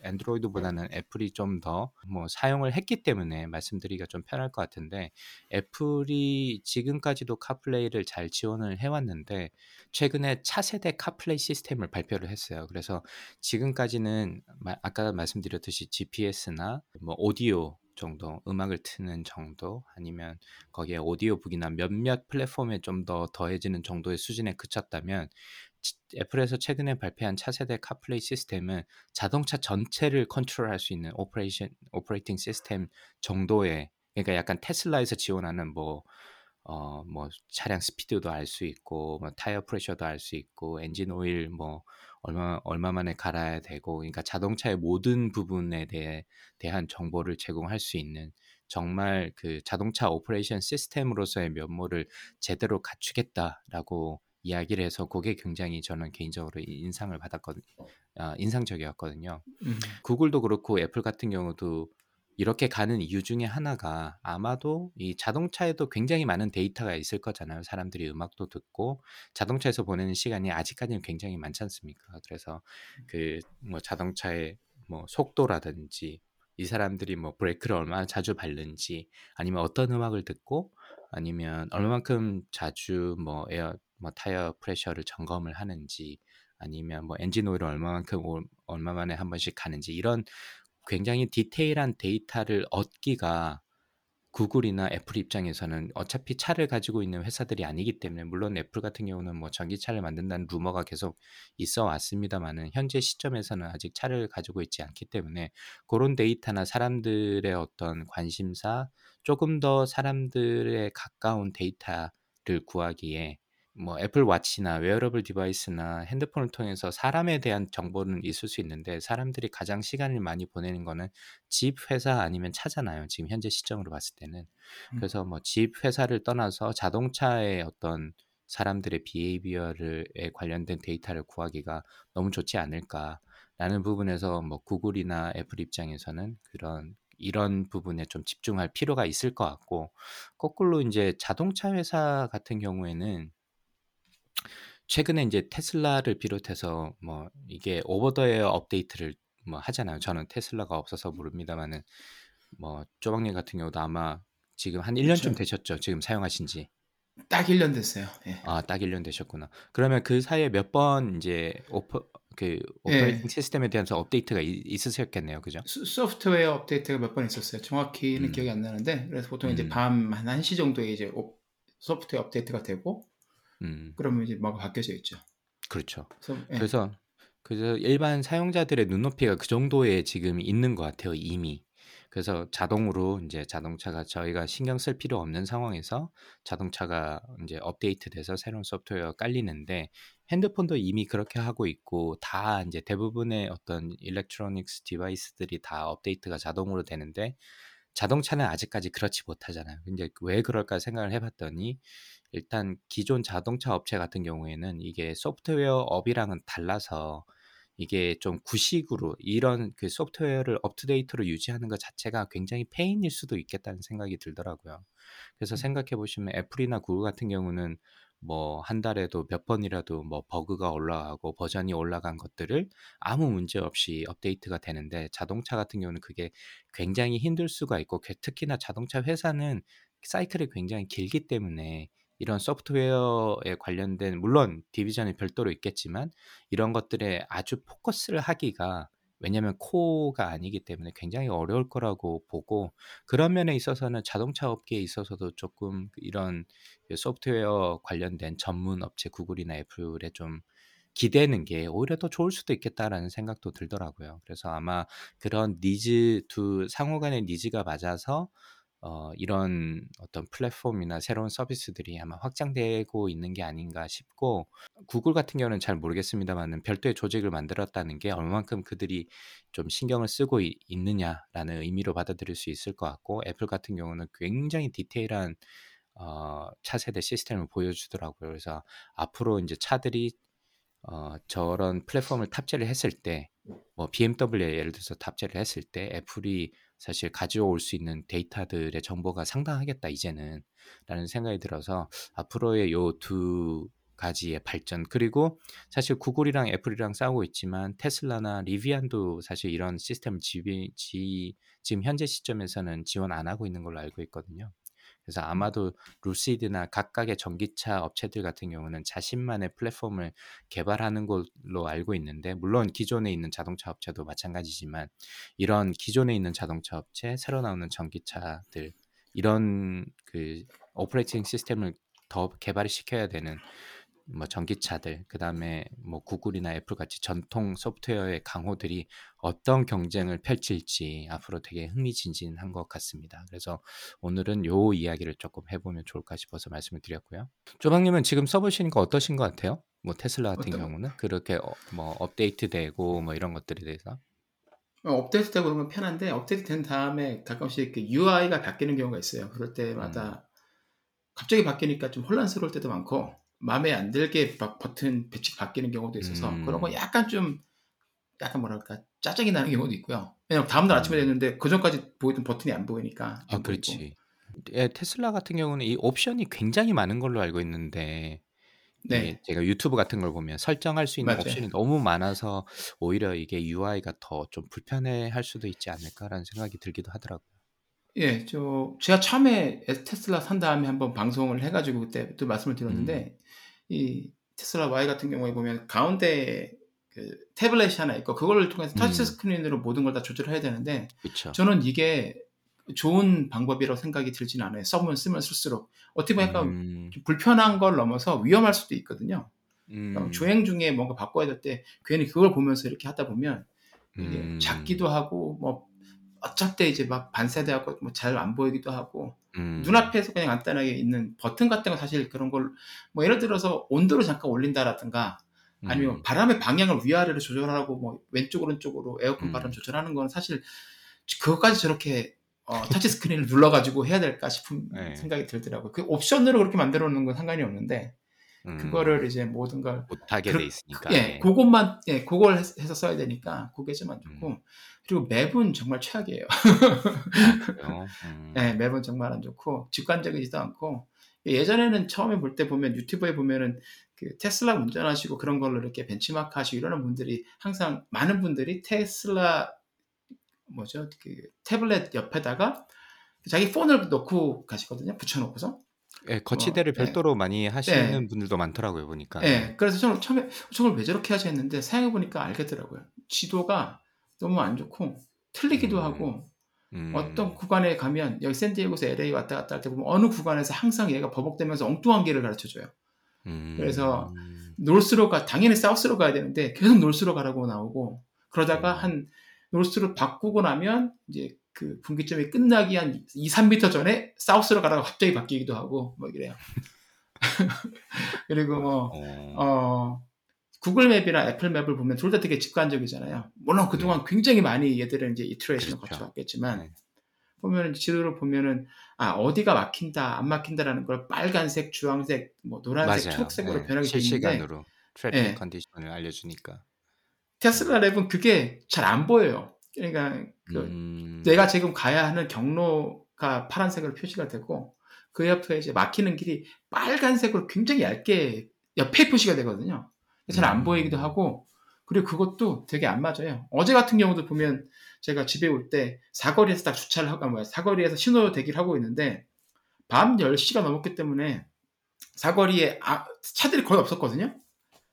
안드로이드보다는 애플이 좀 더 뭐 사용을 했기 때문에 말씀드리기가 좀 편할 것 같은데 애플이 지금까지도 카플레이를 잘 지원을 해왔는데 최근에 차세대 카플레이 시스템을 발표를 했어요. 그래서 지금까지는 아까 말씀드렸듯이 GPS나 뭐 오디오 정도 음악을 트는 정도 아니면 거기에 오디오북이나 몇몇 플랫폼에 좀 더 더해지는 정도의 수준에 그쳤다면 애플에서 최근에 발표한 차세대 카플레이 시스템은 자동차 전체를 컨트롤할 수 있는 operation operating 시스템 정도의 그러니까 약간 테슬라에서 지원하는 뭐 어, 뭐 차량 스피드도 알 수 있고 뭐 타이어 pressure도 알 수 있고 엔진 오일 뭐 얼마 얼마 만에 갈아야 되고 그러니까 자동차의 모든 부분에 대해 대한 정보를 제공할 수 있는 정말 그 자동차 operation 시스템으로서의 면모를 제대로 갖추겠다라고 이야기를 해서 그게 굉장히 저는 개인적으로 인상을 받았거든요. 아, 인상적이었거든요. 음. 구글도 그렇고 애플 같은 경우도 이렇게 가는 이유 중에 하나가 아마도 이 자동차에도 굉장히 많은 데이터가 있을 거잖아요. 사람들이 음악도 듣고 자동차에서 보내는 시간이 아직까지는 굉장히 많지 않습니까? 그래서 그 뭐 자동차의 뭐 속도라든지 이 사람들이 뭐 브레이크를 얼마나 자주 밟는지 아니면 어떤 음악을 듣고 아니면 얼마만큼 자주 뭐 에어 뭐 타이어 pressure를 점검을 하는지 아니면 뭐 엔진 오일을 얼마만큼 얼마 만에 한 번씩 가는지 이런 굉장히 디테일한 데이터를 얻기가 구글이나 애플 입장에서는 어차피 차를 가지고 있는 회사들이 아니기 때문에 물론 애플 같은 경우는 뭐 전기차를 만든다는 루머가 계속 있어 왔습니다만은 현재 시점에서는 아직 차를 가지고 있지 않기 때문에 그런 데이터나 사람들의 어떤 관심사 조금 더 사람들의 가까운 데이터를 구하기에 뭐 애플 워치나 wearable device나 핸드폰을 통해서 사람에 대한 정보는 있을 수 있는데 사람들이 가장 시간을 많이 보내는 거는 집 회사 아니면 차잖아요. 지금 현재 시점으로 봤을 때는. 음. 그래서 뭐 집 회사를 떠나서 자동차의 어떤 사람들의 비헤이비어에 관련된 데이터를 구하기가 너무 좋지 않을까라는 부분에서 뭐 구글이나 애플 입장에서는 그런 이런 부분에 좀 집중할 필요가 있을 것 같고 거꾸로 이제 자동차 회사 같은 경우에는 최근에 이제 테슬라를 비롯해서 뭐 이게 over the air 업데이트를 뭐 하잖아요. 저는 테슬라가 없어서 모릅니다만은 뭐 쪼박님 같은 경우도 아마 지금 한 1 년쯤 그쵸. 되셨죠. 지금 사용하신 지. 딱 1 년 됐어요. 예. 아, 딱 1 년 되셨구나. 그러면 그 사이에 몇번 이제 oper 그 operating 예. 시스템에 대한 업데이트가 있, 있으셨겠네요. 그죠? 소- 소프트웨어 업데이트가 몇 번 있었어요. 정확히는 음. 기억이 안 나는데 그래서 보통 이제 음. 밤 한 1 시 정도에 이제 오- 소프트웨어 업데이트가 되고 음. 그러면 이제 뭐가 바뀌어져 있죠. 그렇죠. 그래서 예. 그래서 그래서 일반 사용자들의 눈높이가 그 정도에 지금 있는 것 같아요 이미. 그래서 자동으로 이제 자동차가 저희가 신경 쓸 필요 없는 상황에서 자동차가 이제 업데이트돼서 새로운 소프트웨어가 깔리는데 핸드폰도 이미 그렇게 하고 있고 다 이제 대부분의 어떤 electronics device들이 다 업데이트가 자동으로 되는데 자동차는 아직까지 그렇지 못하잖아요. 근데 왜 그럴까 생각을 해봤더니 일단 기존 자동차 업체 같은 경우에는 이게 소프트웨어 업이랑은 달라서 이게 좀 구식으로 이런 그 소프트웨어를 up to date로 유지하는 것 자체가 굉장히 pain일 수도 있겠다는 생각이 들더라고요. 그래서 음. 생각해 보시면 애플이나 구글 같은 경우는 뭐 한 달에도 몇 번이라도 뭐 버그가 올라가고 버전이 올라간 것들을 아무 문제 없이 업데이트가 되는데 자동차 같은 경우는 그게 굉장히 힘들 수가 있고 그- 특히나 자동차 회사는 사이클이 굉장히 길기 때문에 이런 소프트웨어에 관련된 물론 디비전이 별도로 있겠지만 이런 것들에 아주 포커스를 하기가 왜냐하면 코어가 아니기 때문에 굉장히 어려울 거라고 보고 그런 면에 있어서는 자동차 업계에 있어서도 조금 이런 그 소프트웨어 관련된 전문 업체 구글이나 애플에 좀 기대는 게 오히려 더 좋을 수도 있겠다라는 생각도 들더라고요. 그래서 아마 그런 니즈 두 상호 간의 needs가 맞아서 어, 이런 어떤 플랫폼이나 새로운 서비스들이 아마 확장되고 있는 게 아닌가 싶고 구글 같은 경우는 잘 모르겠습니다만은 별도의 조직을 만들었다는 게 얼마만큼 그들이 좀 신경을 쓰고 이- 있느냐라는 의미로 받아들일 수 있을 것 같고 애플 같은 경우는 굉장히 디테일한 어, 차세대 시스템을 보여주더라고요. 그래서 앞으로 이제 차들이 어, 저런 플랫폼을 탑재를 했을 때, 뭐 BMW에 예를 들어서 탑재를 했을 때 애플이 사실 가져올 수 있는 데이터들의 정보가 상당하겠다 이제는 라는 생각이 들어서 앞으로의 요 두 가지의 발전 그리고 사실 구글이랑 애플이랑 싸우고 있지만 테슬라나 리비안도 사실 이런 시스템을 지, 지, 지금 현재 시점에서는 지원 안 하고 있는 걸로 알고 있거든요. 그래서 아마도 루시드나 각각의 전기차 업체들 같은 경우는 자신만의 플랫폼을 개발하는 걸로 알고 있는데 물론 기존에 있는 자동차 업체도 마찬가지지만 이런 기존에 있는 자동차 업체 새로 나오는 전기차들 이런 그 operating 시스템을 더 개발을 시켜야 되는 뭐 전기차들 그다음에 뭐 구글이나 애플 같이 전통 소프트웨어의 강호들이 어떤 경쟁을 펼칠지 앞으로 되게 흥미진진한 것 같습니다. 그래서 오늘은 요 이야기를 조금 해보면 좋을까 싶어서 말씀을 드렸고요. 조방님은 지금 써보시는 거 어떠신 것 같아요? 뭐 테슬라 같은 어떤 거? 경우는 그렇게 어, 뭐 업데이트되고 뭐 이런 것들에 대해서 어, 업데이트 되고 그러면 편한데 업데이트 된 다음에 가끔씩 그 UI가 바뀌는 경우가 있어요. 그럴 때마다 갑자기 바뀌니까 좀 혼란스러울 때도 많고 마음에 안 들게 막 버튼 배치 바뀌는 경우도 있어서 음. 그런 거 약간 좀 약간 뭐랄까 짜증이 나는 경우도 있고요. 왜냐면 다음날 아침에 됐는데 그 전까지 보이던 버튼이 안 보이니까 아 안. 그렇지. 예, 테슬라 같은 경우는 이 옵션이 굉장히 많은 걸로 알고 있는데 네. 제가 유튜브 같은 걸 보면 설정할 수 있는 맞아요. 옵션이 너무 많아서 오히려 이게 UI가 더 좀 불편해할 수도 있지 않을까라는 생각이 들기도 하더라고요. 예, 저 제가 처음에 테슬라 산 다음에 한번 방송을 해가지고 그때 또 말씀을 드렸는데 음. 이 테슬라 Y 같은 경우에 보면 가운데 그 태블릿이 하나 있고 그걸 통해서 터치 음. 스크린으로 모든 걸 다 조절을 해야 되는데 그렇죠. 저는 이게 좋은 방법이라고 생각이 들지는 않아요. 써면 쓰면 쓸수록 어떻게 보면 약간 음, 좀 불편한 걸 넘어서 위험할 수도 있거든요. 음, 주행 중에 뭔가 바꿔야 될 때 괜히 그걸 보면서 이렇게 하다 보면 이게 음, 작기도 하고 뭐 어쩔 때 이제 막 반사돼갖고 뭐 잘 안 보이기도 하고 음, 눈앞에서 그냥 간단하게 있는 버튼 같은 거 사실 그런 걸 뭐 예를 들어서 온도를 잠깐 올린다라든가 아니면 음, 바람의 방향을 위아래로 조절하고 뭐 왼쪽 오른쪽으로 에어컨 음. 바람 조절하는 건 사실 그것까지 저렇게 어, 터치 스크린을 눌러가지고 해야 될까 싶은 네. 생각이 들더라고요. 그 옵션으로 그렇게 만들어 놓는 건 상관이 없는데 음, 그거를 이제 모든 걸 못하게 그- 돼 있으니까. 예, 예. 그것만 예, 그걸 해서 해서 써야 되니까 그게 좀 안 좋고 음. 그리고 맵은 정말 최악이에요. 음, 예, 맵은 정말 안 좋고 직관적이지도 않고 예전에는 처음에 볼 때 보면 유튜브에 보면은 그 테슬라 운전하시고 그런 걸로 이렇게 벤치마크 하시고 이러는 분들이 항상 많은 분들이 테슬라 뭐죠 그 태블릿 옆에다가 자기 폰을 넣고 가시거든요 붙여놓고서 예, 거치대를 뭐, 예. 별도로 많이 하시는 네. 분들도 많더라고요 보니까. 예. 그래서 저는 처음에 저걸 왜 저렇게 하지 했는데 사용해 보니까 알겠더라고요. 지도가 너무 안 좋고 틀리기도 음. 하고 음. 어떤 구간에 가면 여기 샌디에고에서 LA 왔다 갔다 할 때 보면 어느 구간에서 항상 얘가 버벅대면서 엉뚱한 길을 가르쳐 줘요. 음. 그래서 north로 가 당연히 south로 가야 되는데 계속 north로 가라고 나오고 그러다가 음. 한 노스로 바꾸고 나면 이제 그 분기점이 끝나기 한 2, 3m 전에 south로 가다가 갑자기 바뀌기도 하고 뭐 이래요. 그리고 뭐 어. 어, 구글 맵이나 애플 맵을 보면 둘 다 되게 직관적이잖아요. 물론 그동안 굉장히 많이 얘들은 이제 iteration을 네. 그렇죠. 거쳐왔겠지만 네. 보면 지도를 보면은 아 어디가 막힌다 안 막힌다라는 걸 빨간색, 주황색, 뭐 노란색, 맞아요. 초록색으로 네. 변하게 실시간으로 트래픽 네. 컨디션을 알려주니까. 테슬라 랩은 그게 잘 안 보여요. 그러니까 그 음. 내가 지금 가야 하는 경로가 파란색으로 표시가 되고 그 옆에 이제 막히는 길이 빨간색으로 굉장히 얇게 옆에 표시가 되거든요. 잘안 음. 보이기도 하고 그리고 그것도 되게 안 맞아요. 어제 같은 경우도 보면 제가 집에 올 때 사거리에서 딱 주차를 하고 뭐야 사거리에서 신호 대기를 하고 있는데 밤 10시가 넘었기 때문에 사거리에 아- 차들이 거의 없었거든요.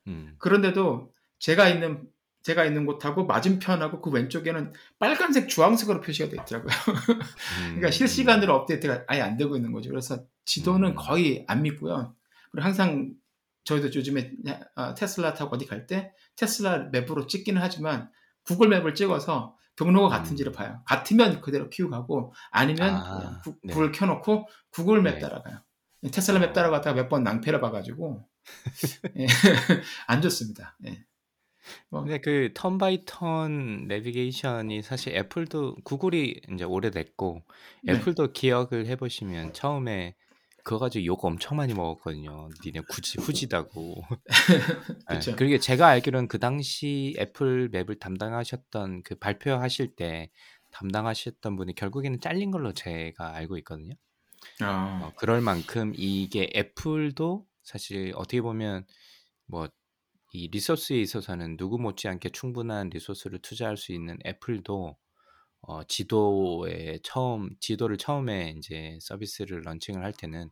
음. 그런데도 제가 있는 제가 있는 곳하고 맞은편하고 그 왼쪽에는 빨간색 주황색으로 표시가 돼 있더라고요. 그러니까 음. 실시간으로 업데이트가 아예 안 되고 있는 거죠. 그래서 지도는 음. 거의 안 믿고요. 그리고 항상 저희도 요즘에 어, 테슬라 타고 어디 갈 때 테슬라 맵으로 찍기는 하지만 구글 맵을 찍어서 경로가 같은지를 음. 봐요. 같으면 그대로 키우 가고 아니면 아, 구, 네. 글 켜놓고 구글 맵 네. 따라가요. 테슬라 맵 어. 따라가다가 몇 번 낭패를 봐가지고 예, 안 좋습니다. 예. 근데 그 turn by turn 내비게이션이 사실 애플도 구글이 이제 오래됐고 네. 애플도 기억을 해보시면 처음에 그거 가지고 욕 엄청 많이 먹었거든요. 니네 굳이 후지다고. 네, 그쵸. 그리고 제가 알기로는 그 당시 애플 맵을 담당하셨던 그 발표하실 때 담당하셨던 분이 결국에는 잘린 걸로 제가 알고 있거든요. 아, 어, 그럴 만큼 이게 애플도 사실 어떻게 보면 뭐 이 리소스에 있어서는 누구 못지않게 충분한 resource를 투자할 수 있는 애플도 어, 지도에 처음 지도를 처음에 이제 서비스를 launching을 할 때는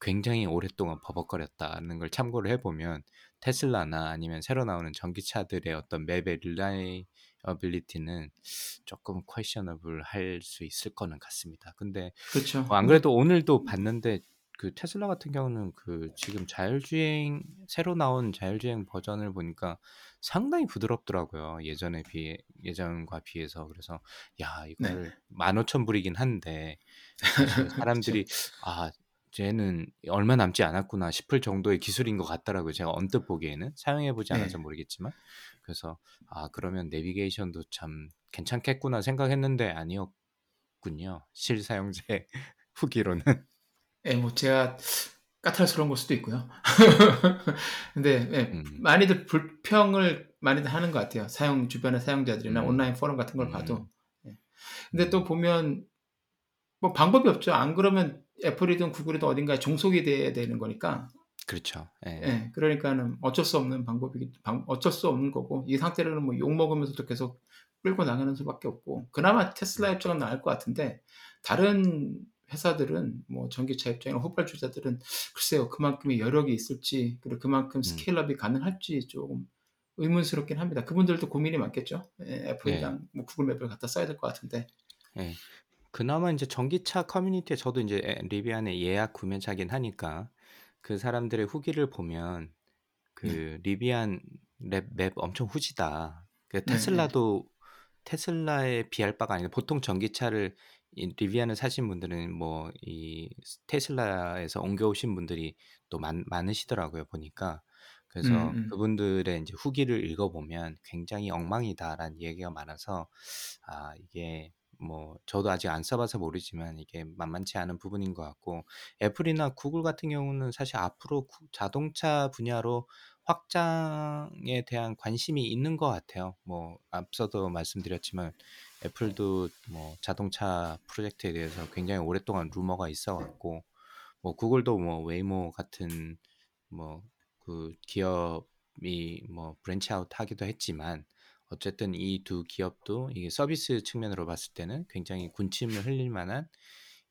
굉장히 오랫동안 버벅거렸다는 걸 참고를 해보면 테슬라나 아니면 새로 나오는 전기차들의 어떤 map의 reliability는 조금 퀘셔너블 할 수 있을 거는 같습니다. 근데 그렇죠. 어, 안 그래도 오늘도 봤는데 그 테슬라 같은 경우는 그 지금 자율주행 새로 나온 자율주행 버전을 보니까 상당히 부드럽더라고요. 예전에 비해 예전과 비해서 그래서 야 이거를 15,000불이긴 한데 사실 사람들이 아 쟤는 얼마 남지 않았구나 싶을 정도의 기술인 것 같더라고요. 제가 언뜻 보기에는 사용해 보지 네. 않아서 모르겠지만 그래서 아 그러면 내비게이션도 참 괜찮겠구나 생각했는데 아니었군요. 실사용자의 후기로는. 예, 뭐 제가 까탈스러운 걸 수도 있고요. 근데 예, 음. 많이들 불평을 많이들 하는 것 같아요. 사용 주변의 사용자들이나 음. 온라인 포럼 같은 걸 음. 봐도. 예. 근데 또 보면 뭐 방법이 없죠. 안 그러면 애플이든 구글이든 어딘가에 종속이 돼야 되는 거니까. 그렇죠. 예. 예, 그러니까는 어쩔 수 없는 방법이 방, 어쩔 수 없는 거고 이 상태로는 뭐 욕 먹으면서도 계속 끌고 나가는 수밖에 없고 그나마 테슬라 입장은 나을 것 같은데 다른 회사들은 뭐 전기차 입장이나 후발주자들은 글쎄요 그만큼의 여력이 있을지 그리고 그만큼 음. 스케일업이 가능할지 조금 의문스럽긴 합니다. 그분들도 고민이 많겠죠. 예, 네. 애플이랑 뭐 구글 맵을 갖다 써야 될 것 같은데. 예. 그나마 이제 전기차 커뮤니티에 저도 이제 에- 리비안의 예약 구매자긴 하니까 그 사람들의 후기를 보면 그 리비안 랩, 맵 엄청 후지다. 그 네, 테슬라도 테슬라에 비할 바가 아니라 보통 전기차를 이 리비안을 사신 분들은 뭐 이 테슬라에서 옮겨오신 분들이 또 많, 많으시더라고요 보니까 그래서 음, 음. 그분들의 이제 후기를 읽어보면 굉장히 엉망이다라는 얘기가 많아서 아 이게 뭐 저도 아직 안 써봐서 모르지만 이게 만만치 않은 부분인 것 같고 애플이나 구글 같은 경우는 사실 앞으로 구- 자동차 분야로 확장에 대한 관심이 있는 것 같아요. 뭐 앞서도 말씀드렸지만 애플도 뭐 자동차 프로젝트에 대해서 굉장히 오랫동안 루머가 있어왔고 뭐 구글도 뭐 웨이모 같은 뭐 그 기업이 뭐 branch out 하기도 했지만 어쨌든 이 두 기업도 이게 서비스 측면으로 봤을 때는 굉장히 군침을 흘릴 만한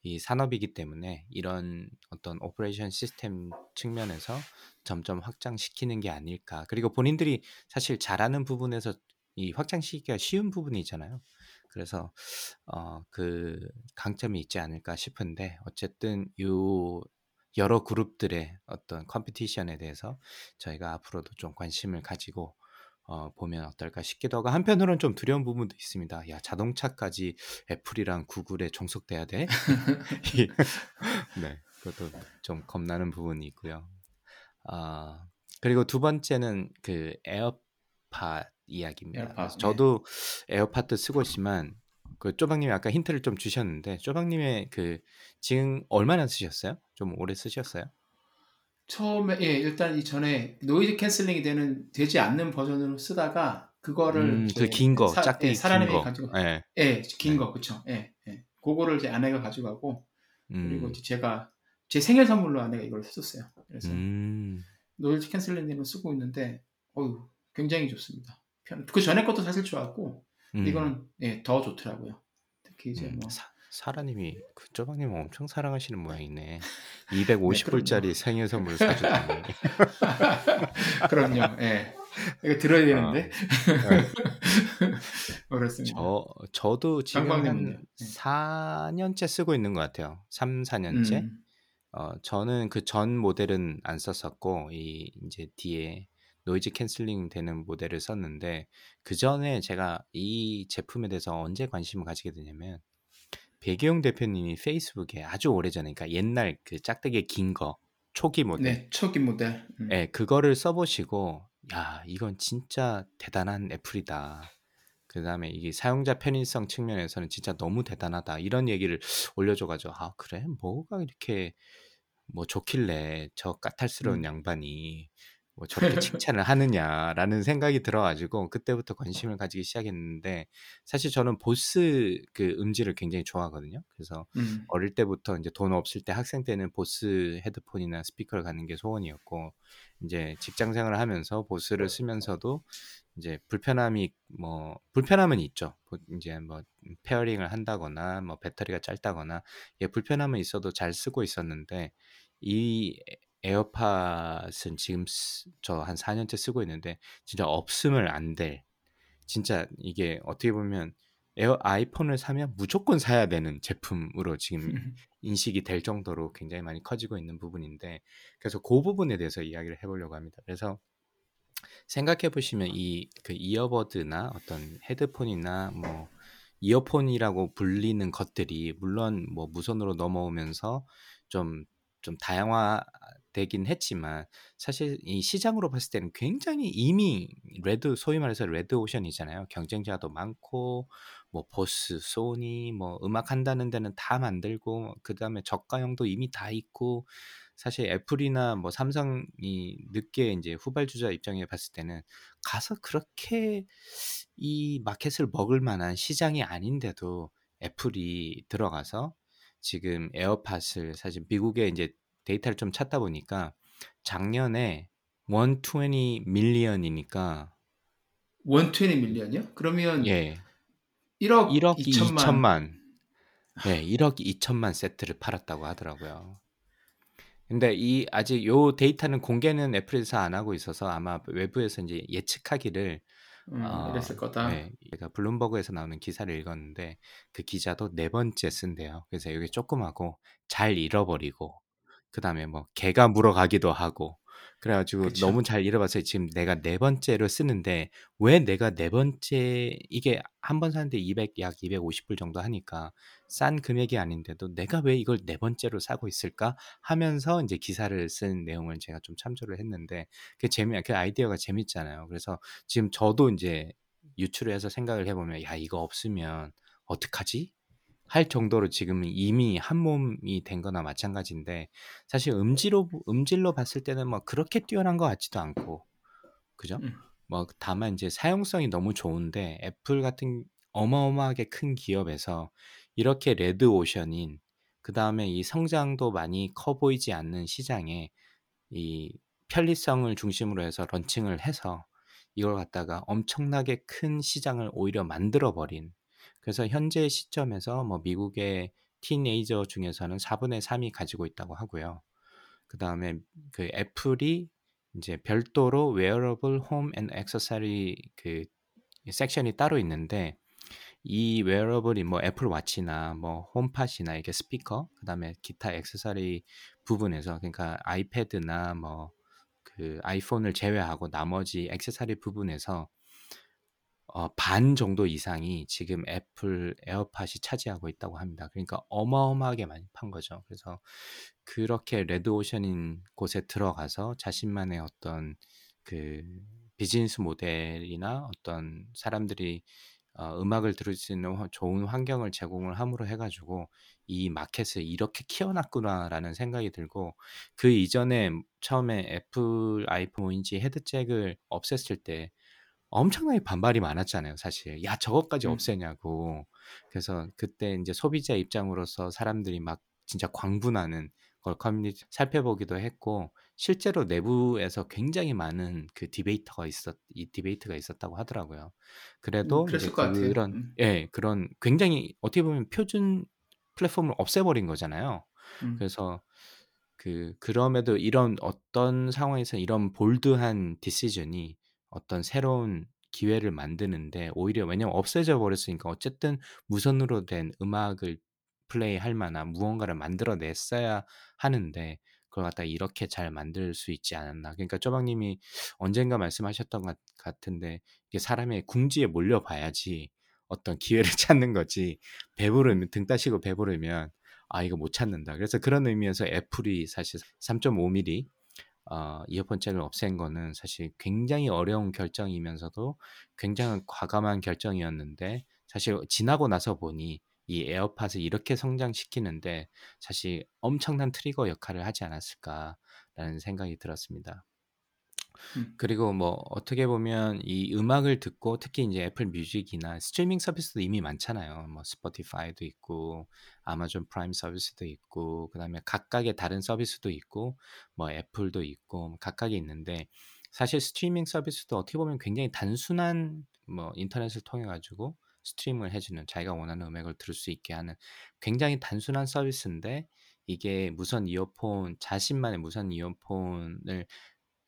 이 산업이기 때문에 이런 어떤 operation system 측면에서 점점 확장시키는 게 아닐까. 그리고 본인들이 사실 잘하는 부분에서 이 확장시키기가 쉬운 부분이잖아요. 그래서 어, 그 강점이 있지 않을까 싶은데 어쨌든 요 여러 그룹들의 어떤 competition에 대해서 저희가 앞으로도 좀 관심을 가지고 어, 보면 어떨까 싶기도 하고 한편으로는 좀 두려운 부분도 있습니다. 야 자동차까지 애플이랑 구글에 종속돼야 돼? 네, 그것도 좀 겁나는 부분이 있고요. 아 그리고 두 번째는 그 에어팟 이야기입니다. 에어팟, 네. 저도 에어팟도 쓰고 있지만 그 쪼박님이 아까 힌트를 좀 주셨는데 쪼박님의 그 지금 얼마나 쓰셨어요? 좀 오래 쓰셨어요? 처음에 예 일단 이 전에 noise cancelling이 되는 되지 않는 버전으로 쓰다가 그거를 음, 이제 그긴 거, 사- 짝대기 예, 긴 사람이 거. 가지고 예. 예긴 네. 거 그쵸 예, 예 그거를 이제 아내가 가져가고 그리고 음. 제가 제 생일 선물로 아내가 이걸 해줬어요 그래서 음. noise cancelling을 쓰고 있는데 어유 굉장히 좋습니다 편- 그 전에 것도 사실 좋았고 음. 이거는 예, 더 좋더라고요 특히 이제 음, 뭐 사, 사라님이 그 쪼박님 엄청 사랑하시는 모양이네. 250불짜리 생일 선물 사주다니. 그럼요 예 이거 들어야 되는데 그렇습니다 저 저도 지금? 한 네. 4년째 쓰고 있는 것 같아요. 3, 4년째. 음. 어, 저는 그 전 모델은 안 썼었고 이 이제 뒤에 noise cancelling 되는 모델을 썼는데 그 전에 제가 이 제품에 대해서 언제 관심을 가지게 되냐면 배기용 대표님이 페이스북에 아주 오래전에 그러니까 옛날 그 짝대기 긴 거 초기 모델 네, 초기 모델. 음. 예, 그거를 써보시고, 야, 이건 진짜 대단한 애플이다. 그 다음에 이게 사용자 편의성 측면에서는 진짜 너무 대단하다. 이런 얘기를 올려줘가지고, 아, 그래? 뭐가 이렇게 뭐 좋길래 저 까탈스러운 음. 양반이 뭐 저렇게 칭찬을 하느냐라는 생각이 들어가지고 그때부터 관심을 가지기 시작했는데 사실 저는 보스 그 음질을 굉장히 좋아하거든요. 그래서 음. 어릴 때부터 이제 돈 없을 때 학생 때는 보스 헤드폰이나 스피커를 갖는 게 소원이었고 이제 직장 생활을 하면서 보스를 쓰면서도 이제 불편함이 뭐 불편함은 있죠. 보- 이제 뭐 pairing을 한다거나 뭐 배터리가 짧다거나 예 불편함은 있어도 잘 쓰고 있었는데 이 에어팟은 지금 저 한 4년째 쓰고 있는데 진짜 없으면 안될 진짜 이게 어떻게 보면 에어 아이폰을 사면 무조건 사야 되는 제품으로 지금 인식이 될 정도로 굉장히 많이 커지고 있는 부분인데 그래서 그 부분에 대해서 이야기를 해보려고 합니다. 그래서 생각해 보시면 이 그 earbud나 어떤 헤드폰이나 뭐 이어폰이라고 불리는 것들이 물론 뭐 무선으로 넘어오면서 좀좀 다양화 되긴 했지만 사실 이 시장으로 봤을 때는 굉장히 이미 레드 소위 말해서 레드 오션이잖아요. 경쟁자도 많고 뭐 보스, 소니 뭐 음악 한다는 데는 다 만들고 그다음에 저가형도 이미 다 있고 사실 애플이나 뭐 삼성이 늦게 이제 후발주자 입장에 봤을 때는 가서 그렇게 이 마켓을 먹을 만한 시장이 아닌데도 애플이 들어가서 지금 에어팟을 사실 미국에 이제 데이터를 좀 찾다 보니까 작년에 120 밀리언이니까 120 밀리언이요? 그러면 예 1억, 1억 2천만. 2천만 예 1억 2천만 세트를 팔았다고 하더라고요. 근데 이 아직 요 데이터는 공개는 애플에서 안 하고 있어서 아마 외부에서 이제 예측하기를 음, 어, 이랬을 거다. 네, 제가 블룸버그에서 나오는 기사를 읽었는데 그 기자도 네 번째 쓴대요. 그래서 여기 조그마고 잘 잃어버리고 그 다음에 뭐 개가 물어가기도 하고 그래가지고 그쵸. 너무 잘 잃어봤어요. 지금 내가 네 번째로 쓰는데 왜 내가 네 번째 이게 한 번 사는데 200, 약 250불 정도 하니까 싼 금액이 아닌데도 내가 왜 이걸 네 번째로 사고 있을까 하면서 이제 기사를 쓴 내용을 제가 좀 참조를 했는데 그 재미, 그 아이디어가 재밌잖아요. 그래서 지금 저도 이제 유출을 해서 생각을 해보면 야 이거 없으면 어떡하지? 할 정도로 지금 이미 한 몸이 된 거나 마찬가지인데 사실 음질로 음질로 봤을 때는 뭐 그렇게 뛰어난 것 같지도 않고 그죠? 음. 뭐 다만 이제 사용성이 너무 좋은데 애플 같은 어마어마하게 큰 기업에서 이렇게 레드 오션인 그 다음에 이 성장도 많이 커 보이지 않는 시장에 이 편리성을 중심으로 해서 launching을 해서 이걸 갖다가 엄청나게 큰 시장을 오히려 만들어 버린 그래서 현재 시점에서 뭐 미국의 teenager 중에서는 4분의 3이 가지고 있다고 하고요. 그 다음에 그 애플이 이제 별도로 wearable home and accessory 그 섹션이 따로 있는데 이 wearable이 뭐 애플 워치나 뭐 홈팟이나 이게 스피커 그다음에 기타 액세서리 부분에서 그러니까 아이패드나 뭐 그 아이폰을 제외하고 나머지 액세서리 부분에서 어, 반 정도 이상이 지금 애플 에어팟이 차지하고 있다고 합니다. 그러니까 어마어마하게 많이 판 거죠. 그래서 그렇게 레드오션인 곳에 들어가서 자신만의 어떤 그 비즈니스 모델이나 어떤 사람들이 어, 음악을 들을 수 있는 좋은 환경을 제공을 함으로 해가지고 이 마켓을 이렇게 키워놨구나라는 생각이 들고 그 이전에 처음에 애플 아이폰인지 헤드잭을 없앴을 때 엄청나게 반발이 많았잖아요, 사실. 야, 저것까지 음. 없애냐고. 그래서 그때 이제 소비자 입장으로서 사람들이 막 진짜 광분하는 걸 커뮤니티 살펴보기도 했고 실제로 내부에서 굉장히 많은 그 debater가 있었 이 debate가 있었다고 하더라고요. 음, 그랬을 것 같아요. 그런 음. 예, 그런 굉장히 어떻게 보면 표준 플랫폼을 없애버린 거잖아요. 음. 그래서 그 그럼에도 이런 어떤 상황에서 이런 bold한 decision이 어떤 새로운 기회를 만드는데 오히려 왜냐면 없어져 버렸으니까 어쨌든 무선으로 된 음악을 플레이할 만한 무언가를 만들어 냈어야 하는데 그걸 갖다가 이렇게 잘 만들 수 있지 않았나. 그러니까 쪼박님이 언젠가 말씀하셨던 것 같은데 이게 사람의 궁지에 몰려 봐야지 어떤 기회를 찾는 거지. 배부르면 등 따시고 배부르면 아 이거 못 찾는다. 그래서 그런 의미에서 애플이 사실 3.5mm 어, 이어폰 잭을 없앤 거는 사실 굉장히 어려운 결정이면서도 굉장히 과감한 결정이었는데 사실 지나고 나서 보니 이 에어팟을 이렇게 성장시키는데 사실 엄청난 트리거 역할을 하지 않았을까라는 생각이 들었습니다. 음. 그리고 뭐 어떻게 보면 이 음악을 듣고 특히 이제 애플 뮤직이나 스트리밍 서비스도 이미 많잖아요. 뭐 스포티파이도 있고 아마존 프라임 서비스도 있고 그다음에 각각의 다른 서비스도 있고 뭐 애플도 있고 뭐 각각이 있는데 사실 스트리밍 서비스도 어떻게 보면 굉장히 단순한 뭐 인터넷을 통해 가지고 스트리밍을 해주는 자기가 원하는 음악을 들을 수 있게 하는 굉장히 단순한 서비스인데 이게 무선 이어폰 자신만의 무선 이어폰을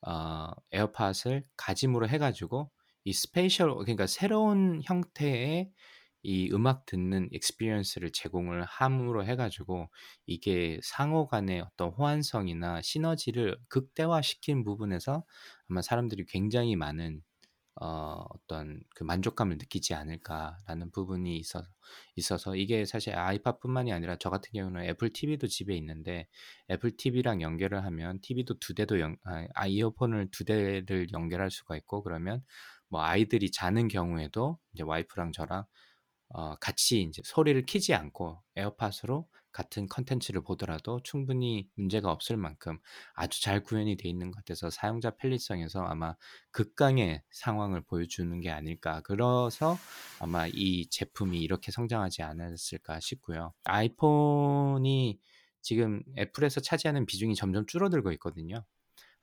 어, 에어팟을 가짐으로 해가지고 이 special 그러니까 새로운 형태의 이 음악 듣는 experience를 제공을 함으로 해가지고 이게 상호 간의 어떤 호환성이나 시너지를 극대화시킨 부분에서 아마 사람들이 굉장히 많은 어, 어떤 그 만족감을 느끼지 않을까라는 부분이 있어서 있어서 이게 사실 아이팟뿐만이 아니라 저 같은 경우는 애플 TV도 집에 있는데 애플 TV랑 연결을 하면 TV도 두 대도 연, 아, 아, 이어폰을 두 대를 연결할 수가 있고 그러면 뭐 아이들이 자는 경우에도 이제 와이프랑 저랑 어, 같이 이제 소리를 키지 않고 에어팟으로 같은 컨텐츠를 보더라도 충분히 문제가 없을 만큼 아주 잘 구현이 돼 있는 것 같아서 사용자 편리성에서 아마 극강의 상황을 보여주는 게 아닐까. 그래서 아마 이 제품이 이렇게 성장하지 않았을까 싶고요. 아이폰이 지금 애플에서 차지하는 비중이 점점 줄어들고 있거든요.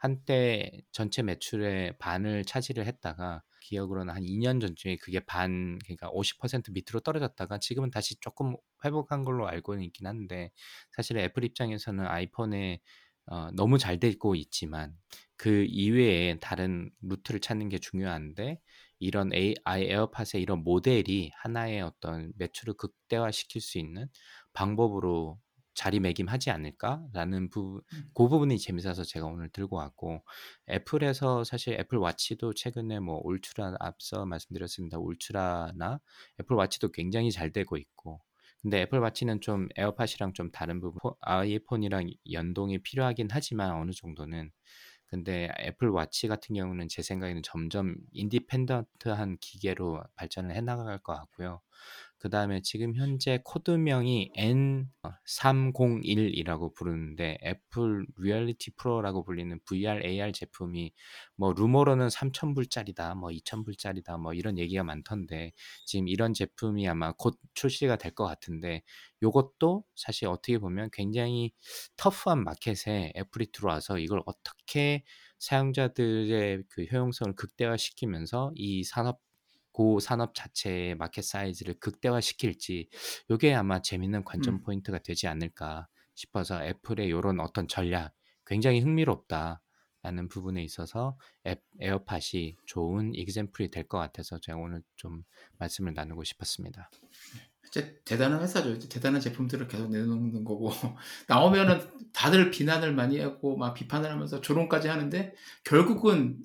한때 전체 매출의 반을 차지를 했다가 기억으로는 한 2년 전쯤에 그게 반 그러니까 50% 밑으로 떨어졌다가 지금은 다시 조금 회복한 걸로 알고는 있긴 한데 사실 애플 입장에서는 아이폰에 어, 너무 잘 되고 있지만 그 이외에 다른 루트를 찾는 게 중요한데 이런 AI 에어팟의 이런 모델이 하나의 어떤 매출을 극대화시킬 수 있는 방법으로 자리매김하지 않을까라는 부분, 음. 그 부분이 재밌어서 제가 오늘 들고 왔고 애플에서 사실 애플 워치도 최근에 뭐 울트라 앞서 말씀드렸습니다. 울트라나 애플 워치도 굉장히 잘 되고 있고 근데 애플 워치는 좀 에어팟이랑 좀 다른 부분 아이폰이랑 연동이 필요하긴 하지만 어느 정도는 근데 애플 워치 같은 경우는 제 생각에는 점점 independent한 기계로 발전을 해 나갈 것 같고요. 그 다음에 지금 현재 코드명이 N301이라고 부르는데 애플 리얼리티 프로라고 불리는 VR AR 제품이 뭐 루머로는 3,000불짜리다, 뭐 2,000불짜리다, 뭐 이런 얘기가 많던데 지금 이런 제품이 아마 곧 출시가 될 것 같은데 요것도 사실 어떻게 보면 굉장히 터프한 마켓에 애플이 들어와서 이걸 어떻게 사용자들의 그 효용성을 극대화시키면서 이 산업 고 산업 자체의 마켓 사이즈를 극대화시킬지 요게 아마 재밌는 관점 음. 포인트가 되지 않을까 싶어서 애플의 요런 어떤 전략 굉장히 흥미롭다라는 부분에 있어서 앱 에어팟이 좋은 이그젬플이 될 것 같아서 제가 오늘 좀 말씀을 나누고 싶었습니다. 대단한 회사죠. 대단한 제품들을 계속 내놓는 거고 나오면은 다들 비난을 많이 하고 막 비판을 하면서 조롱까지 하는데 결국은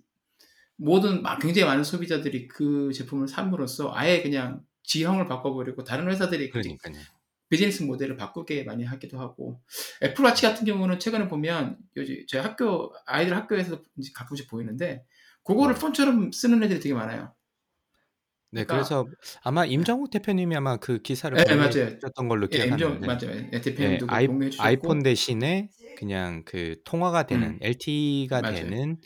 모든 막 굉장히 많은 소비자들이 그 제품을 삼으로써 아예 그냥 지형을 바꿔버리고 다른 회사들이 그 그러니까요. 비즈니스 모델을 바꾸게 많이 하기도 하고 애플워치 같은 경우는 최근에 보면 요즘 저희 학교 아이들 학교에서 가끔씩 보이는데 그거를 네. 폰처럼 쓰는 애들이 되게 많아요. 네, 그러니까 그래서 아마 임정욱 대표님이 아마 그 기사를 네. 주셨던 걸로 예, 기억하는데, 맞아요. 예, 예, 대표님도 그 아이, 아이폰 대신에 그냥 그 통화가 되는 음, LTE가 맞아요. 되는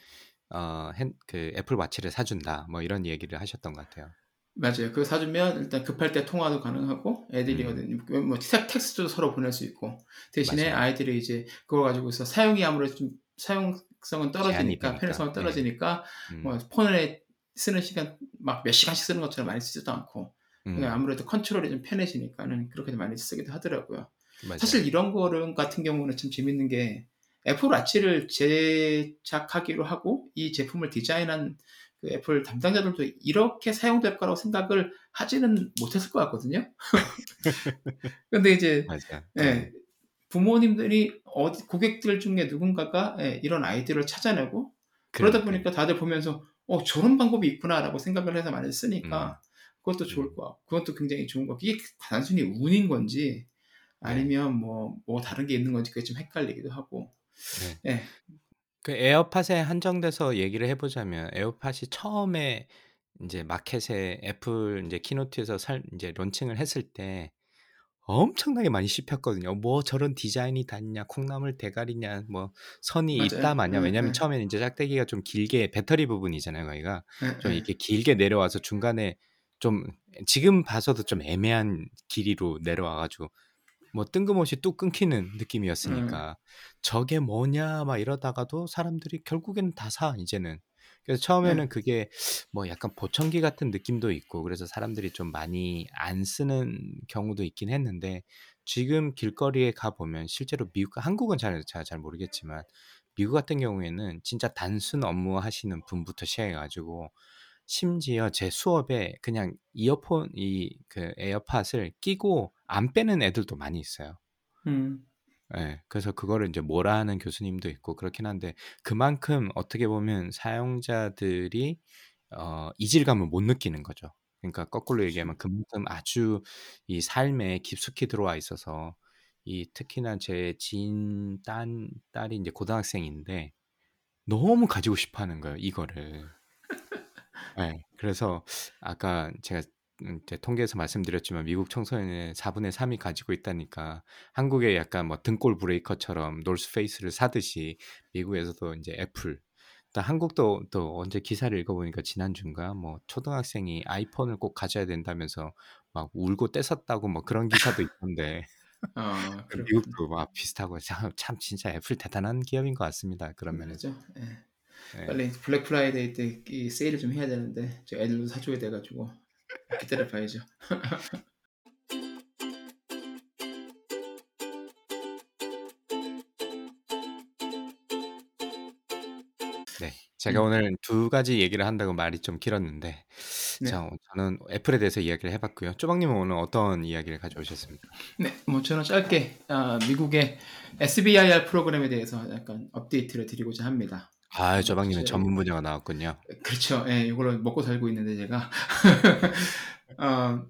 어, 핸, 그 애플 와치를 사준다. 뭐 이런 얘기를 하셨던 것 같아요. 맞아요. 그거 사주면 일단 급할 때 통화도 가능하고 애들이 음, 뭐 텍- 텍스트도 서로 보낼 수 있고 대신에 맞아요. 아이들이 이제 그거 가지고서 사용이 아무래도 좀 사용성은 떨어지니까. 편의성은 예. 떨어지니까 음, 뭐 폰에 쓰는 시간 막 몇 시간씩 쓰는 것처럼 많이 쓰지도 않고 음, 아무래도 컨트롤이 좀 편해지니까는 그렇게 많이 쓰기도 하더라고요. 맞아요. 사실 이런 거는 같은 경우는 참 재밌는 게 애플 와치를 제작하기로 하고 이 제품을 디자인한 그 애플 담당자들도 이렇게 사용될 거라고 생각을 하지는 못했을 것 같거든요. 근데 이제. 예, 네. 부모님들이 어디 고객들 중에 누군가가 예, 이런 아이디어를 찾아내고 그러다 그러니까요. 보니까 다들 보면서 어 저런 방법이 있구나라고 생각을 해서 많이 음, 쓰니까 그것도 좋을 음, 거 같고 그것도 굉장히 좋은 거. 이게 단순히 운인 건지 네, 아니면 뭐뭐 다른 게 있는 건지 그게 좀 헷갈리기도 하고. 네. 예. 그 에어팟에 한정돼서 얘기를 해보자면 에어팟이 처음에 이제 마켓에 애플 이제 keynote에서 살 이제 론칭을 했을 때 엄청나게 많이 씹혔거든요. 뭐 저런 디자인이 다 있냐, 콩나물 대가리냐, 뭐 선이 있다 맞아요. 마냐. 예, 왜냐면 예. 처음에는 이제 짝대기가 좀 길게 배터리 부분이잖아요, 거기가 예, 좀 예. 이렇게 길게 내려와서 중간에 좀 지금 봐서도 좀 애매한 길이로 내려와가지고 뭐 뜬금없이 뚝 끊기는 예. 느낌이었으니까 저게 뭐냐 막 이러다가도 사람들이 결국에는 다 사 이제는. 그래서 처음에는 예. 그게 뭐 약간 보청기 같은 느낌도 있고 그래서 사람들이 좀 많이 안 쓰는 경우도 있긴 했는데 지금 길거리에 가 보면 실제로 미국 한국은 잘 잘 잘 모르겠지만 미국 같은 경우에는 진짜 단순 업무 하시는 분부터 시작해 가지고 심지어 제 수업에 그냥 이어폰 이 그 에어팟을 끼고 안 빼는 애들도 많이 있어요. 음. 예. 그래서 그거를 인제 뭐라 하는 교수님도 있고 그렇긴 한데 그만큼 어떻게 보면 사용자들이 어 이질감을 못 느끼는 거죠. 그러니까 거꾸로 얘기하면 그만큼 아주 이 삶에 깊숙이 들어와 있어서 이 특히나 제 지인 딴 딸이 인제 고등학생인데 너무 가지고 싶어 하는 거예요, 이거를. 예. 그래서 아까 제가 음 이제 통계에서 말씀드렸지만 미국 청소년의 4분의 3 이 가지고 있다니까 한국의 약간 뭐 등골 브레이커처럼 노스페이스를 사듯이 미국에서도 인제 애플 또 한국도 또 언제 기사를 읽어보니까 지난주인가 뭐 초등학생이 아이폰을 꼭 가져야 된다면서 막 울고 떼섰다고 뭐 그런 기사도 있던데 아, 그 그렇구나. 미국도 막 비슷하고 참 참 진짜 애플 대단한 기업인 것 같습니다, 그런 면에서. 맞죠. 예. 예. 빨리 블랙 프라이데이 때 이 세일을 좀 해야 되는데 저 애들도 사줘야 돼 가지고 기다려 봐야죠. 네. 제가 음. 오늘 두 가지 얘기를 한다고 말이 좀 길었는데 네. 자 저는 애플에 대해서 이야기를 해 봤고요. 쪼박님은 오늘 어떤 이야기를 가져오셨습니까? 네. 뭐 저는 짧게 아 미국의 SBIR 프로그램에 대해서 약간 업데이트를 드리고자 합니다. 아뭐 쪼박님은 사실 전문 분야가 나왔군요. 그렇죠. 예. 이걸로 먹고 살고 있는데 제가 어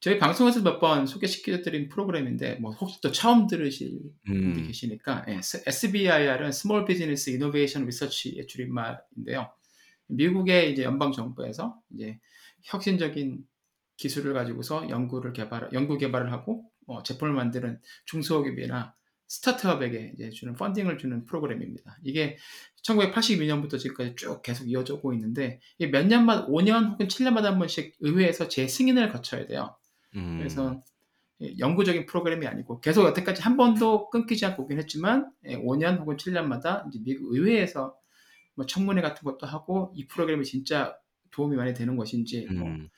저희 방송에서 몇 번 소개시켜 드린 프로그램인데 뭐 혹시 또 처음 들으실 분들이 음. 계시니까 예. 스 SBIR은 Small Business Innovation Research의 줄임말인데요. 미국의 이제 연방 정부에서 이제 혁신적인 기술을 가지고서 연구를 개발 연구 개발을 하고 어 제품을 만드는 중소기업이나 스타트업에게 이제 주는 펀딩을 주는 프로그램입니다. 이게 1982년부터 지금까지 쭉 계속 이어져 오고 있는데 몇 년마다 5년 혹은 7년마다 한 번씩 의회에서 재승인을 거쳐야 돼요. 음. 그래서 예 영구적인 프로그램이 아니고 계속 여태까지 한 번도 끊기지 않고 오긴 했지만 예 5년 혹은 7년마다 이제 미국 의회에서 뭐 청문회 같은 것도 하고 이 프로그램이 진짜 도움이 많이 되는 것인지 뭐 음.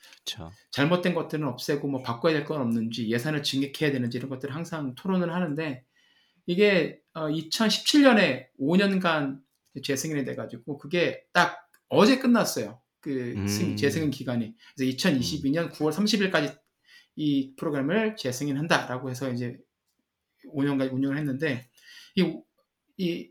잘못된 것들은 없애고 뭐 바꿔야 될 건 없는지 예산을 증액해야 되는지 이런 것들을 항상 토론을 하는데 이게 어, 2017년에 5년간 재승인이 돼가지고 그게 딱 어제 끝났어요. 그 승- 음. 재승인 기간이. 그래서 2022년 9월 30일까지 이 프로그램을 재승인한다라고 해서 이제 5년간 운영을 했는데 이, 이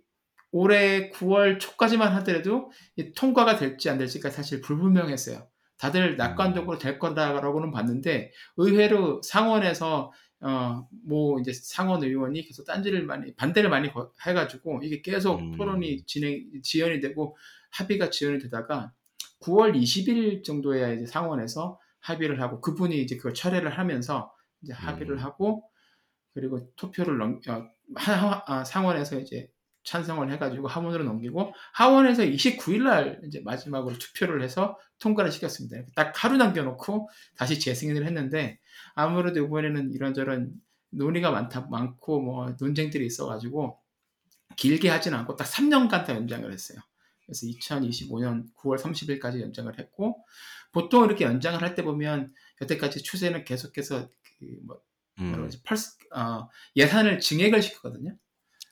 올해 9월 초까지만 하더라도 이 통과가 될지 안 될지가 사실 불분명했어요. 다들 낙관적으로 될 거다라고는 봤는데 의외로 상원에서 어 뭐 이제 상원 의원이 계속 딴지를 많이 반대를 많이 거- 해가지고 이게 계속 음. 토론이 진행 지연이 되고 합의가 지연이 되다가 9월 20일 정도에 이제 상원에서 합의를 하고 그분이 이제 그걸 철회를 하면서 이제 합의를 음. 하고 그리고 투표를 넘, 어, 하, 하- 아, 상원에서 이제 찬성을 해가지고 하원으로 넘기고 하원에서 29일 날 이제 마지막으로 투표를 해서 통과를 시켰습니다. 딱 하루 남겨놓고 다시 재승인을 했는데 아무래도 이번에는 이런저런 논의가 많다 많고 뭐 논쟁들이 있어가지고 길게 하진 않고 딱 3년간 다 연장을 했어요. 그래서 2025년 9월 30일까지 연장을 했고 보통 이렇게 연장을 할 때 보면 여태까지 추세는 계속해서 그뭐 음? 펄스, 어, 예산을 증액을 시켰거든요.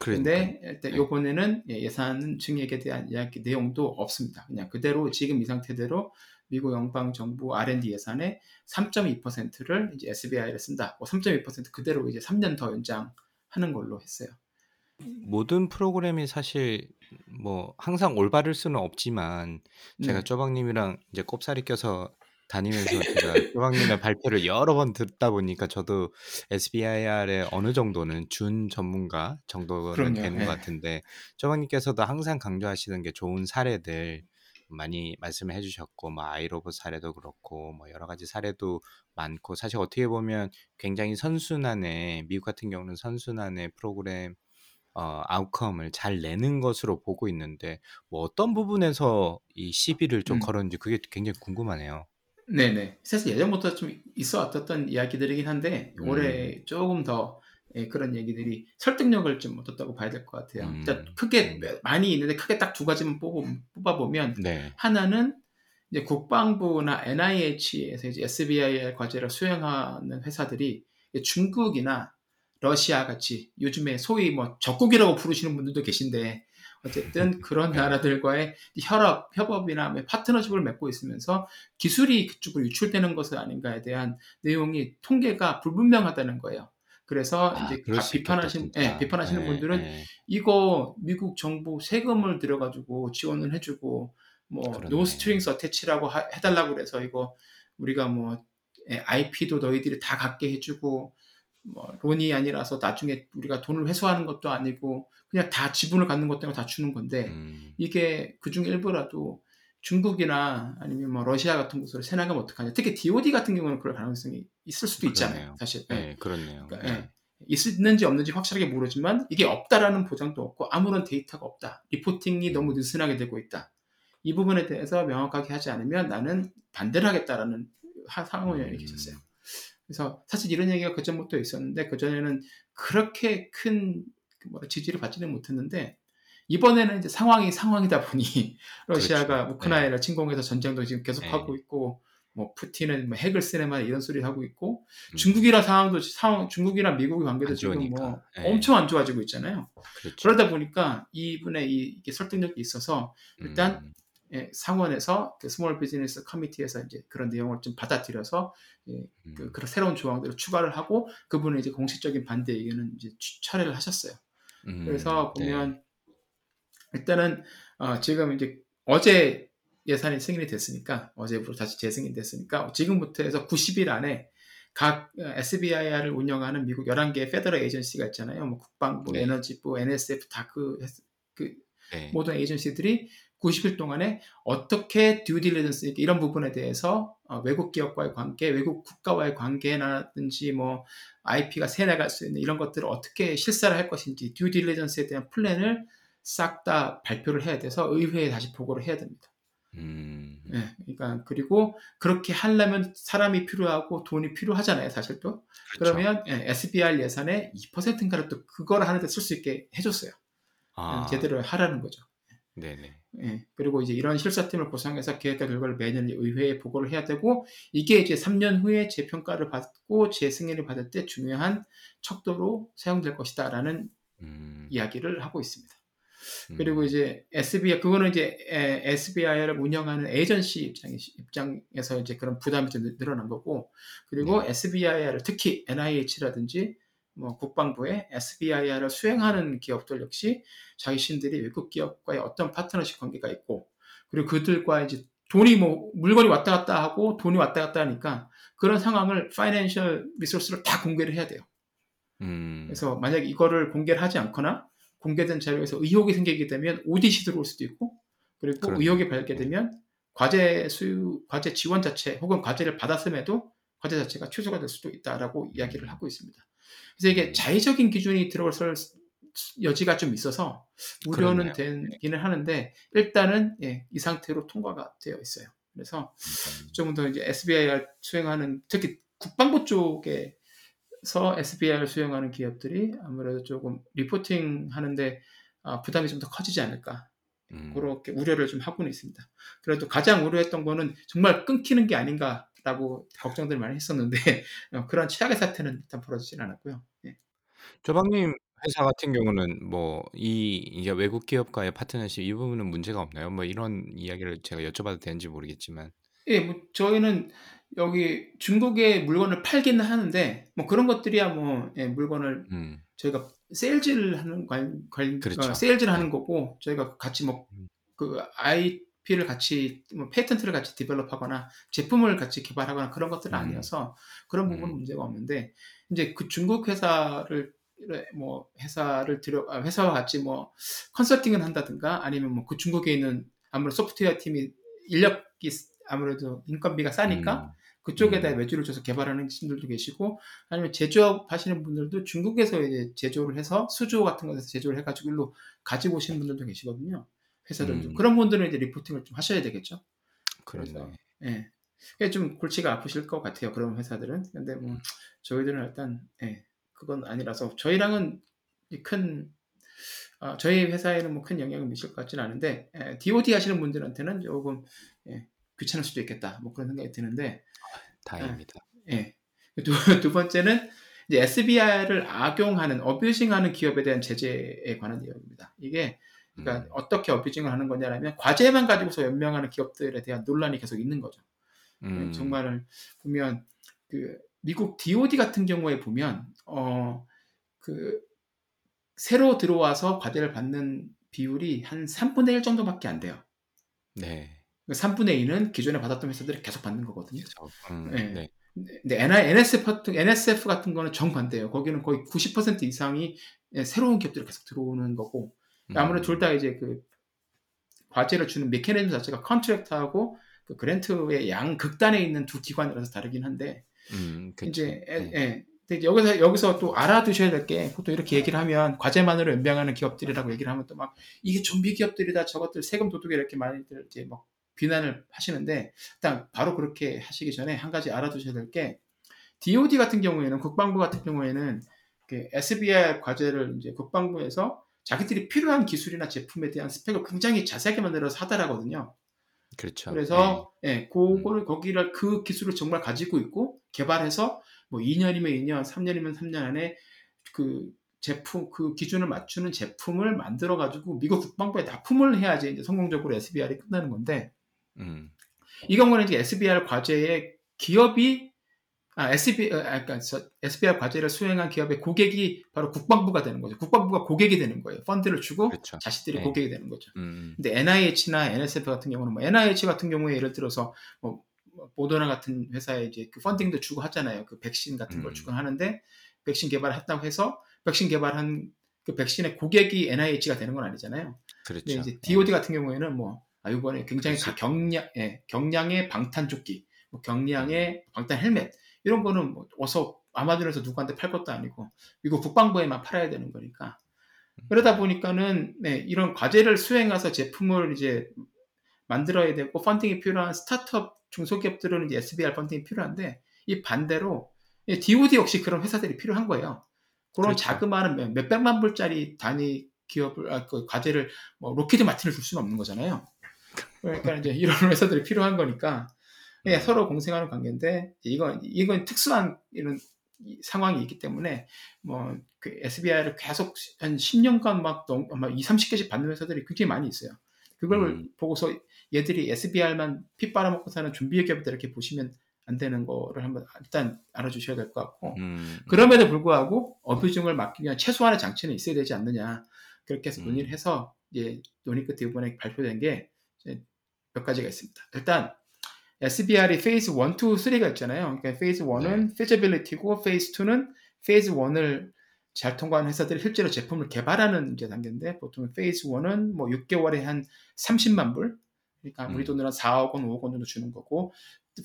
그러니까. 근데 일단 네. 요번에는 예, 예산 증액에 대한 이야기 내용도 없습니다. 그냥 그대로 지금 이 상태대로 미국 연방 정부 R&D 예산의 3.2%를 이제 SBI를 쓴다. 뭐 3.2% 그대로 이제 3년 더 연장하는 걸로 했어요. 모든 프로그램이 사실 뭐 항상 올바를 수는 없지만 제가 네. 쪼박님이랑 이제 꼽사리 껴서 다니면서 제가 쪼박님의 발표를 여러 번 듣다 보니까 저도 SBIR의 어느 정도는 준 전문가 정도는 그럼요. 되는 네. 것 같은데 쪼박님께서도 항상 강조하시는 게 좋은 사례들 많이 말씀을 해주셨고 뭐 아이로봇 사례도 그렇고 뭐 여러 가지 사례도 많고 사실 어떻게 보면 굉장히 선순환의 미국 같은 경우는 선순환의 프로그램 어, 아웃컴을 잘 내는 것으로 보고 있는데 뭐 어떤 부분에서 이 시비를 좀 음. 걸었는지 그게 굉장히 궁금하네요. 네네. 사실 예전부터 좀 있어 왔던 이야기들이긴 한데 음. 올해 조금 더 예, 그런 얘기들이 설득력을 좀 얻었다고 봐야 될 것 같아요. 음. 일단 크게 음. 많이 있는데 크게 딱 두 가지만 뽑아, 뽑아 보면 네. 하나는 이제 국방부나 NIH에서 이제 SBIR 과제를 수행하는 회사들이 중국이나 러시아 같이 요즘에 소위 뭐 적국이라고 부르시는 분들도 계신데 어쨌든 그런 나라들과의 협업, 협업이나 뭐 파트너십을 맺고 있으면서 기술이 그쪽으로 유출되는 것은 아닌가에 대한 내용이 통계가 불분명하다는 거예요. 그래서 아, 이제 비판하신. 예, 비판하시는 네, 분들은 네. 이거 미국 정부 세금을 들여가지고 지원을 해주고 뭐 그러네. no strings attached라고 하- 해달라고 그래서 이거 우리가 뭐 IP도 너희들이 다 갖게 해주고 뭐 론이 아니라서 나중에 우리가 돈을 회수하는 것도 아니고 그냥 다 지분을 갖는 것 때문에 다 주는 건데 음, 이게 그중 일부라도 중국이나 아니면 뭐 러시아 같은 곳으로 세나가면 어떡하냐. 특히 DOD 같은 경우는 그럴 가능성이 있을 수도 있잖아요. 그러네요. 사실. 네, 그렇네요. 그러니까, 네. 예. 있는지 없는지 확실하게 모르지만 이게 없다라는 보장도 없고 아무런 데이터가 없다. 리포팅이 너무 느슨하게 되고 있다. 이 부분에 대해서 명확하게 하지 않으면 나는 반대를 하겠다라는 하- 상원의원이 음. 계셨어요. 그래서 사실 이런 얘기가 그 전부터 있었는데 그 전에는 그렇게 큰그 뭐라 지지를 받지는 못했는데 이번에는 이제 상황이 상황이다 보니 러시아가 그렇죠. 우크라이나를 침공해서 전쟁도 지금 계속 네. 하고 있고 뭐 푸틴은 뭐 핵을 쓰네만 이런 소리 하고 있고 음, 중국이랑 상황도 상황 중국이랑 미국의 관계도 안 지금 뭐. 네. 엄청 안 좋아지고 있잖아요. 그렇죠. 그러다 보니까 이분의 이, 설득력이 있어서 일단 음, 예, 상원에서 그 Small Business Committee에서 이제 그런 내용을 좀 받아들여서 예, 그, 음, 그런 새로운 조항들을 추가를 하고 그분의 이제 공식적인 반대 의견은 이제 추- 철회를 하셨어요. 음, 그래서 네. 보면 일단은 어, 지금 이제 어제 예산이 승인이 됐으니까 어제부터 다시 재승인 됐으니까 지금부터 해서 90일 안에 각 SBIR을 운영하는 미국 11개의 federal agency가 있잖아요. 뭐 국방부, 네. 에너지부, NSF 다그 그 네. 모든 agency들이 90일 동안에 어떻게 due diligence 이런 부분에 대해서 어, 외국 기업과의 관계, 외국 국가와의 관계라든지 뭐 IP가 새나갈 수 있는 이런 것들을 어떻게 실사를 할 것인지 due diligence에 대한 플랜을 싹 다 발표를 해야 돼서 의회에 다시 보고를 해야 됩니다. 음, 예, 그러니까 그리고 그렇게 하려면 사람이 필요하고 돈이 필요하잖아요, 사실 또. 그렇죠. 그러면 예, SBIR 예산의 2%인가를 또 그걸 하는데 쓸 수 있게 해줬어요. 아, 제대로 하라는 거죠. 네네. 예, 그리고 이제 이런 실사팀을 구성해서 계획과 결과를 매년 의회에 보고를 해야 되고 이게 이제 3년 후에 재평가를 받고 재승인을 받을 때 중요한 척도로 사용될 것이다라는 음, 이야기를 하고 있습니다. 음, 그리고 이제 SBI 그거는 이제 에, SBI를 운영하는 에이전시 입장 입장에서 이제 그런 부담이 좀 늘- 늘어난 거고 그리고 네. SBI를 특히 NIH라든지 뭐 국방부의 SBI를 수행하는 기업들 역시 자신들이 외국 기업과의 어떤 파트너십 관계가 있고 그리고 그들과 이제 돈이 뭐 물건이 왔다 갔다 하고 돈이 왔다 갔다 하니까 그런 상황을 파이낸셜 리소스를 다 공개를 해야 돼요. 음, 그래서 만약 이거를 공개를 하지 않거나 공개된 자료에서 의혹이 생기게 되면 오디시 들어올 수도 있고 그리고 그렇네. 의혹이 발견되면 과제 수요 과제 지원 자체 혹은 과제를 받았음에도 과제 자체가 취소가 될 수도 있다라고 이야기를 하고 있습니다. 그래서 이게 음. 자의적인 기준이 들어갈 여지가 좀 있어서 우려는 그렇네요. 되기는 하는데 일단은 예, 이 상태로 통과가 되어 있어요. 그래서 음, 조금 더 이제 SBIR 수행하는 특히 국방부 쪽에서 SBIR 수행하는 기업들이 아무래도 조금 리포팅 하는데 아, 부담이 좀 더 커지지 않을까 음, 그렇게 우려를 좀 하고는 있습니다. 그래도 가장 우려했던 거는 정말 끊기는 게 아닌가 라고 걱정들 많이 했었는데 어, 그런 최악의 사태는 일단 벌어지진 않았고요. 예. 조방님 회사 같은 경우는 뭐 이 이게 외국 기업과의 파트너십 이 부분은 문제가 없나요? 뭐 이런 이야기를 제가 여쭤봐도 되는지 모르겠지만. 예, 뭐 저희는 여기 중국에 물건을 팔기는 하는데 뭐 그런 것들이야 뭐 예, 물건을 음, 저희가 세일즈를 하는 관, 관 그렇죠. 어, 세일즈를 네. 하는 거고 저희가 같이 뭐 음. 그 IP를 같이 뭐 patent를 같이 develop하거나 제품을 같이 개발하거나 그런 것들은 음. 아니어서 그런 부분은 음. 문제가 없는데 이제 그 중국 회사를 뭐 회사를 들여 아, 회사와 같이 뭐 컨설팅을 한다든가 아니면 뭐 그 중국에 있는 아무래도 소프트웨어 팀이 인력이 아무래도 인건비가 싸니까 음. 그쪽에다 음. 외주를 줘서 개발하는 분들도 계시고 아니면 제조업 하시는 분들도 중국에서 이제 제조를 해서 수조 같은 것에서 제조를 해가지고 일로 가지고 오시는 분들도 계시거든요. 회사들도 음. 그런 분들은 이제 리포팅을 좀 하셔야 되겠죠. 그래서 예, 좀 골치가 아프실 것 같아요. 그런 회사들은. 근데 뭐 음. 저희들은 일단 예, 그건 아니라서 저희랑은 이큰 어, 저희 회사에는 뭐 큰 영향을 미칠 것 같지는 않은데 예, DoD 하시는 분들한테는 조금 예, 귀찮을 수도 있겠다. 뭐 그런 생각이 드는데 다행입니다. 예. 두, 두 번째는 이제 SBI를 악용하는, 어뷰징하는 기업에 대한 제재에 관한 내용입니다. 이게 그러니까 음. 어떻게 어뷰징을 하는 거냐면 과제만 가지고서 연명하는 기업들에 대한 논란이 계속 있는 거죠. 음. 정말 보면 그 미국 DoD 같은 경우에 보면 어 그 새로 들어와서 과제를 받는 비율이 한 3분의 1 정도밖에 안 돼요. 네. 3분의 2는 기존에 받았던 회사들이 계속 받는 거거든요. 그래서, 음, 네. 네. 근데 NSF 같은, NSF 같은 거는 정반대예요. 거기는 거의 90% 이상이 예, 새로운 기업들이 계속 들어오는 거고 아무래도 둘 다 이제 그 과제를 주는 메커니즘 자체가 컨트랙트하고 그 그랜트의 양 극단에 있는 두 기관이라서 다르긴 한데 음. 이제 에- 네. 예. 근데 여기서 여기서 또 알아두셔야 될 게 보통 이렇게 얘기를 하면 과제만으로 연명하는 기업들이라고 얘기를 하면 또 막 이게 좀비 기업들이다 저것들 세금 도둑이 이렇게 많이들 이제 막 비난을 하시는데 일단 바로 그렇게 하시기 전에 한 가지 알아두셔야 될 게 DoD 같은 경우에는 국방부 같은 경우에는 그 SBI 과제를 이제 국방부에서 자기들이 필요한 기술이나 제품에 대한 스펙을 굉장히 자세하게 만들어서 하달하거든요. 그렇죠. 그래서 예, 그거를 거기를 그 기술을 정말 가지고 있고 개발해서 뭐 2년이면 2년, 3년이면 3년 안에 그 제품 그 기준을 맞추는 제품을 만들어 가지고 미국 국방부에 납품을 해야지 이제 성공적으로 SBR이 끝나는 건데 네. 음, 이 경우는 이제 SBR 과제에 기업이 아, SB, 아, 그러니까 저 SBR 과제를 수행한 기업의 고객이 바로 국방부가 되는 거죠. 국방부가 고객이 되는 거예요. 펀드를 주고 그렇죠. 자식들이 네. 고객이 되는 거죠. 음, 근데 NIH나 NSF 같은 경우는 뭐 NIH 같은 경우에 예를 들어서 뭐, 뭐 모더나 같은 회사에 이제 그 펀딩도 주고 하잖아요. 그 백신 같은 걸 음. 주고 하는데 백신 개발을 했다고 해서 백신 개발한 그 백신의 고객이 NIH가 되는 건 아니잖아요. 그렇죠. 근데 이제 네. DoD 같은 경우에는 뭐 아, 이번에 굉장히 그렇죠. 가- 경량, 예, 경량의 방탄 조끼, 뭐 음. 경량의 방탄 헬멧 이런 거는 뭐 어서 아마존에서 누구한테 팔 것도 아니고 미국 국방부에만 팔아야 되는 거니까 그러다 보니까는 네, 이런 과제를 수행해서 제품을 이제 만들어야 되고 펀딩이 필요한 스타트업 중소기업들은 이제 SBR 펀딩이 필요한데 이 반대로 이 DoD 역시 그런 회사들이 필요한 거예요. 그런 그렇죠. 자그마한 몇- 몇백만 불짜리 단위 기업을 아, 그 과제를 뭐 로키드 마틴을 줄 수는 없는 거잖아요. 그러니까 이제 이런 회사들이 필요한 거니까 예, 서로 공생하는 관계인데 이건 이건 특수한 이런 상황이 있기 때문에 뭐 그 SBI를 계속 한 10년간 막, 넘, 막 2, 30개씩 받는 회사들이 굉장히 많이 있어요. 그걸 음. 보고서 얘들이 SBR만 피 빨아먹고 사는 준비 기업들 이렇게 보시면 안 되는 거를 한번 일단 알아주셔야 될 것 같고 음. 그럼에도 불구하고 abusing을 막기 위한 최소한의 장치는 있어야 되지 않느냐 그렇게 해서 논의를 음. 해서 이제 논의 끝에 이번에 발표된 게 몇 가지가 있습니다. 일단 SBIR이 phase 1, 2, 3가 있잖아요. 그러니까 phase 1은 네. feasibility고 phase 2는 phase 1을 잘 통과한 회사들이 실제로 제품을 개발하는 이제 단계인데 보통 phase 1은 뭐 6개월에 한 30만 불 그러니까 우리 음. 돈으로 한 4억 원, 5억 원 정도 주는 거고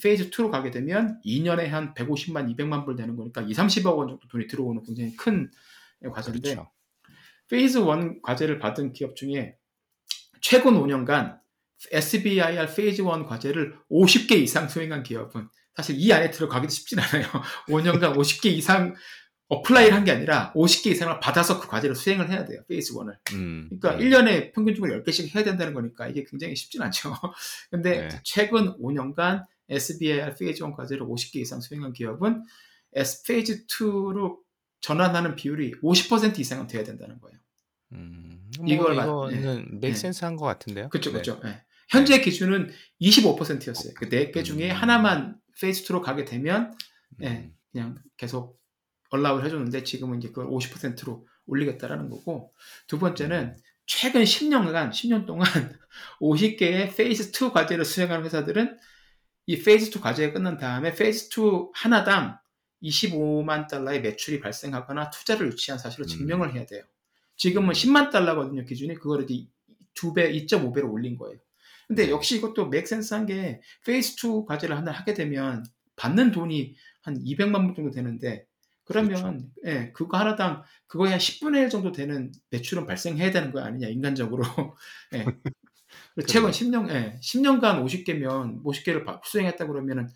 phase 2로 가게 되면 2년에 한 150만, 200만 불 되는 거니까 2, 30억 원 정도 돈이 들어오는 굉장히 큰 과제인데 그렇죠. phase 1 과제를 받은 기업 중에 최근 5년간 SBIR phase 1 과제를 50개 이상 수행한 기업은 사실 이 안에 들어가기도 쉽진 않아요. 5년간 50개 이상 apply를 한 게 아니라 50개 이상을 받아서 그 과제를 수행을 해야 돼요. phase 1을. 음, 그러니까 네. 1년에 평균적으로 10개씩 해야 된다는 거니까 이게 굉장히 쉽진 않죠. 근데 네. 최근 5년간 SBIR phase 1 과제를 50개 이상 수행한 기업은 S phase 2로 전환하는 비율이 50% 이상은 돼야 된다는 거예요. 음, 뭐 이걸 이거는 네. make sense한 것 같은데요. 그렇죠, 그렇죠. 네. 현재 기준은 25%였어요. 그 4개 중에 음. 하나만 phase 2로 가게 되면 네, 그냥 계속 allow를 해줬는데 지금은 이제 그걸 50%로 올리겠다라는 거고 두 번째는 최근 10년간 10년 동안 50개의 phase 2 과제를 수행하는 회사들은 이 phase 2 과제가 끝난 다음에 phase 2 하나당 25만 달러의 매출이 발생하거나 투자를 유치한 사실을 증명을 해야 돼요. 지금은 10만 달러거든요, 기준이. 그거를 이제 2배, 2.5배로 올린 거예요. 근데 역시 이것도 make sense한 게 phase 2 과제를 하나 하게 되면 받는 돈이 한 200만 불 정도 되는데 그러면 그렇죠. 예, 그거 하나당 그거에 한 10분의 1 정도 되는 매출은 발생해야 되는 거 아니냐 인간적으로. 예. 최근 10년 예, 10년간 50개면 50개를 수행했다 그러면은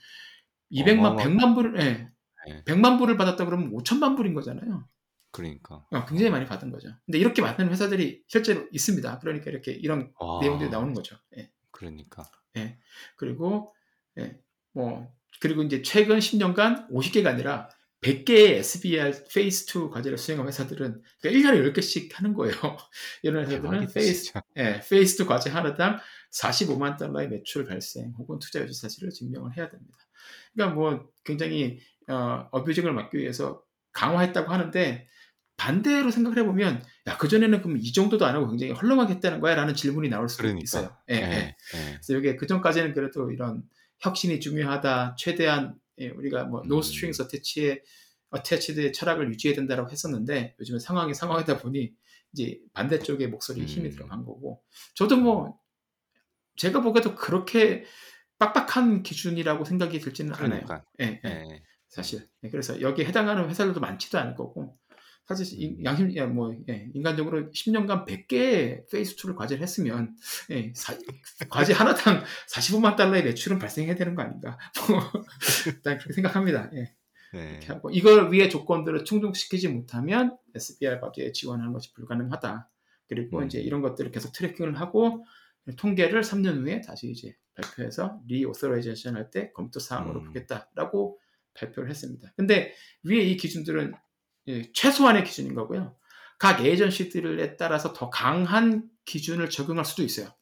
200만 100만 불을 예. 네. 100만 불을 받았다 그러면 5천만 불인 거잖아요. 그러니까. 어, 굉장히 많이 받은 거죠. 근데 이렇게 받는 회사들이 실제로 있습니다. 그러니까 이렇게 이런 아, 내용들이 나오는 거죠. 예. 그러니까. 예. 그리고 예. 뭐 그리고 이제 최근 10년간 50개가 아니라 100개의 SBIR phase 2 과제를 수행한 회사들은 그러니까 1년에 10개씩 하는 거예요. 이런 회사들은 phase, 예, phase 2 과제 하나당 45만 달러의 매출 발생 혹은 투자 유치 사실을 증명을 해야 됩니다. 그러니까 뭐 굉장히 어, abusing을 막기 위해서 강화했다고 하는데 반대로 생각을 해보면 야 그전에는 그럼 이 정도도 안 하고 굉장히 헐렁하게 했다는 거야 라는 질문이 나올 수도 그러니까. 있어요. 예, 예. 예. 그래서 이게 그전까지는 그래도 이런 혁신이 중요하다 최대한 예, 우리가 뭐 no strings attach의 attached의 철학을 유지해야 된다고 했었는데 요즘은 상황이 상황이다 보니 이제 반대쪽의 목소리에 힘이 음. 들어간 거고 저도 뭐 제가 보기에도 그렇게 빡빡한 기준이라고 생각이 들지는 그러니까. 않아요. 예, 예. 네. 사실. 예, 그래서 여기에 해당하는 회사들도 많지도 않을 거고 사실 음. 양심 야, 뭐 예, 인간적으로 10년간 100개의 phase 2를 과제를 했으면 예, 사, 과제 하나당 45만 달러의 매출은 발생해야 되는 거 아닌가? 뭐 일단 그렇게 생각합니다. 예. 네. 하고 이걸 위해 조건들을 충족시키지 못하면 SBIR 과제에 지원하는 것이 불가능하다. 그리고 음. 이제 이런 것들을 계속 tracking을 하고 통계를 3년 후에 다시 이제 발표해서 reauthorization 할 때 검토 사항으로 음. 보겠다라고 발표를 했습니다. 근데 위에 이 기준들은 예, 최소한의 기준인 거고요. 각 agency들에 따라서 더 강한 기준을 적용할 수도 있어요.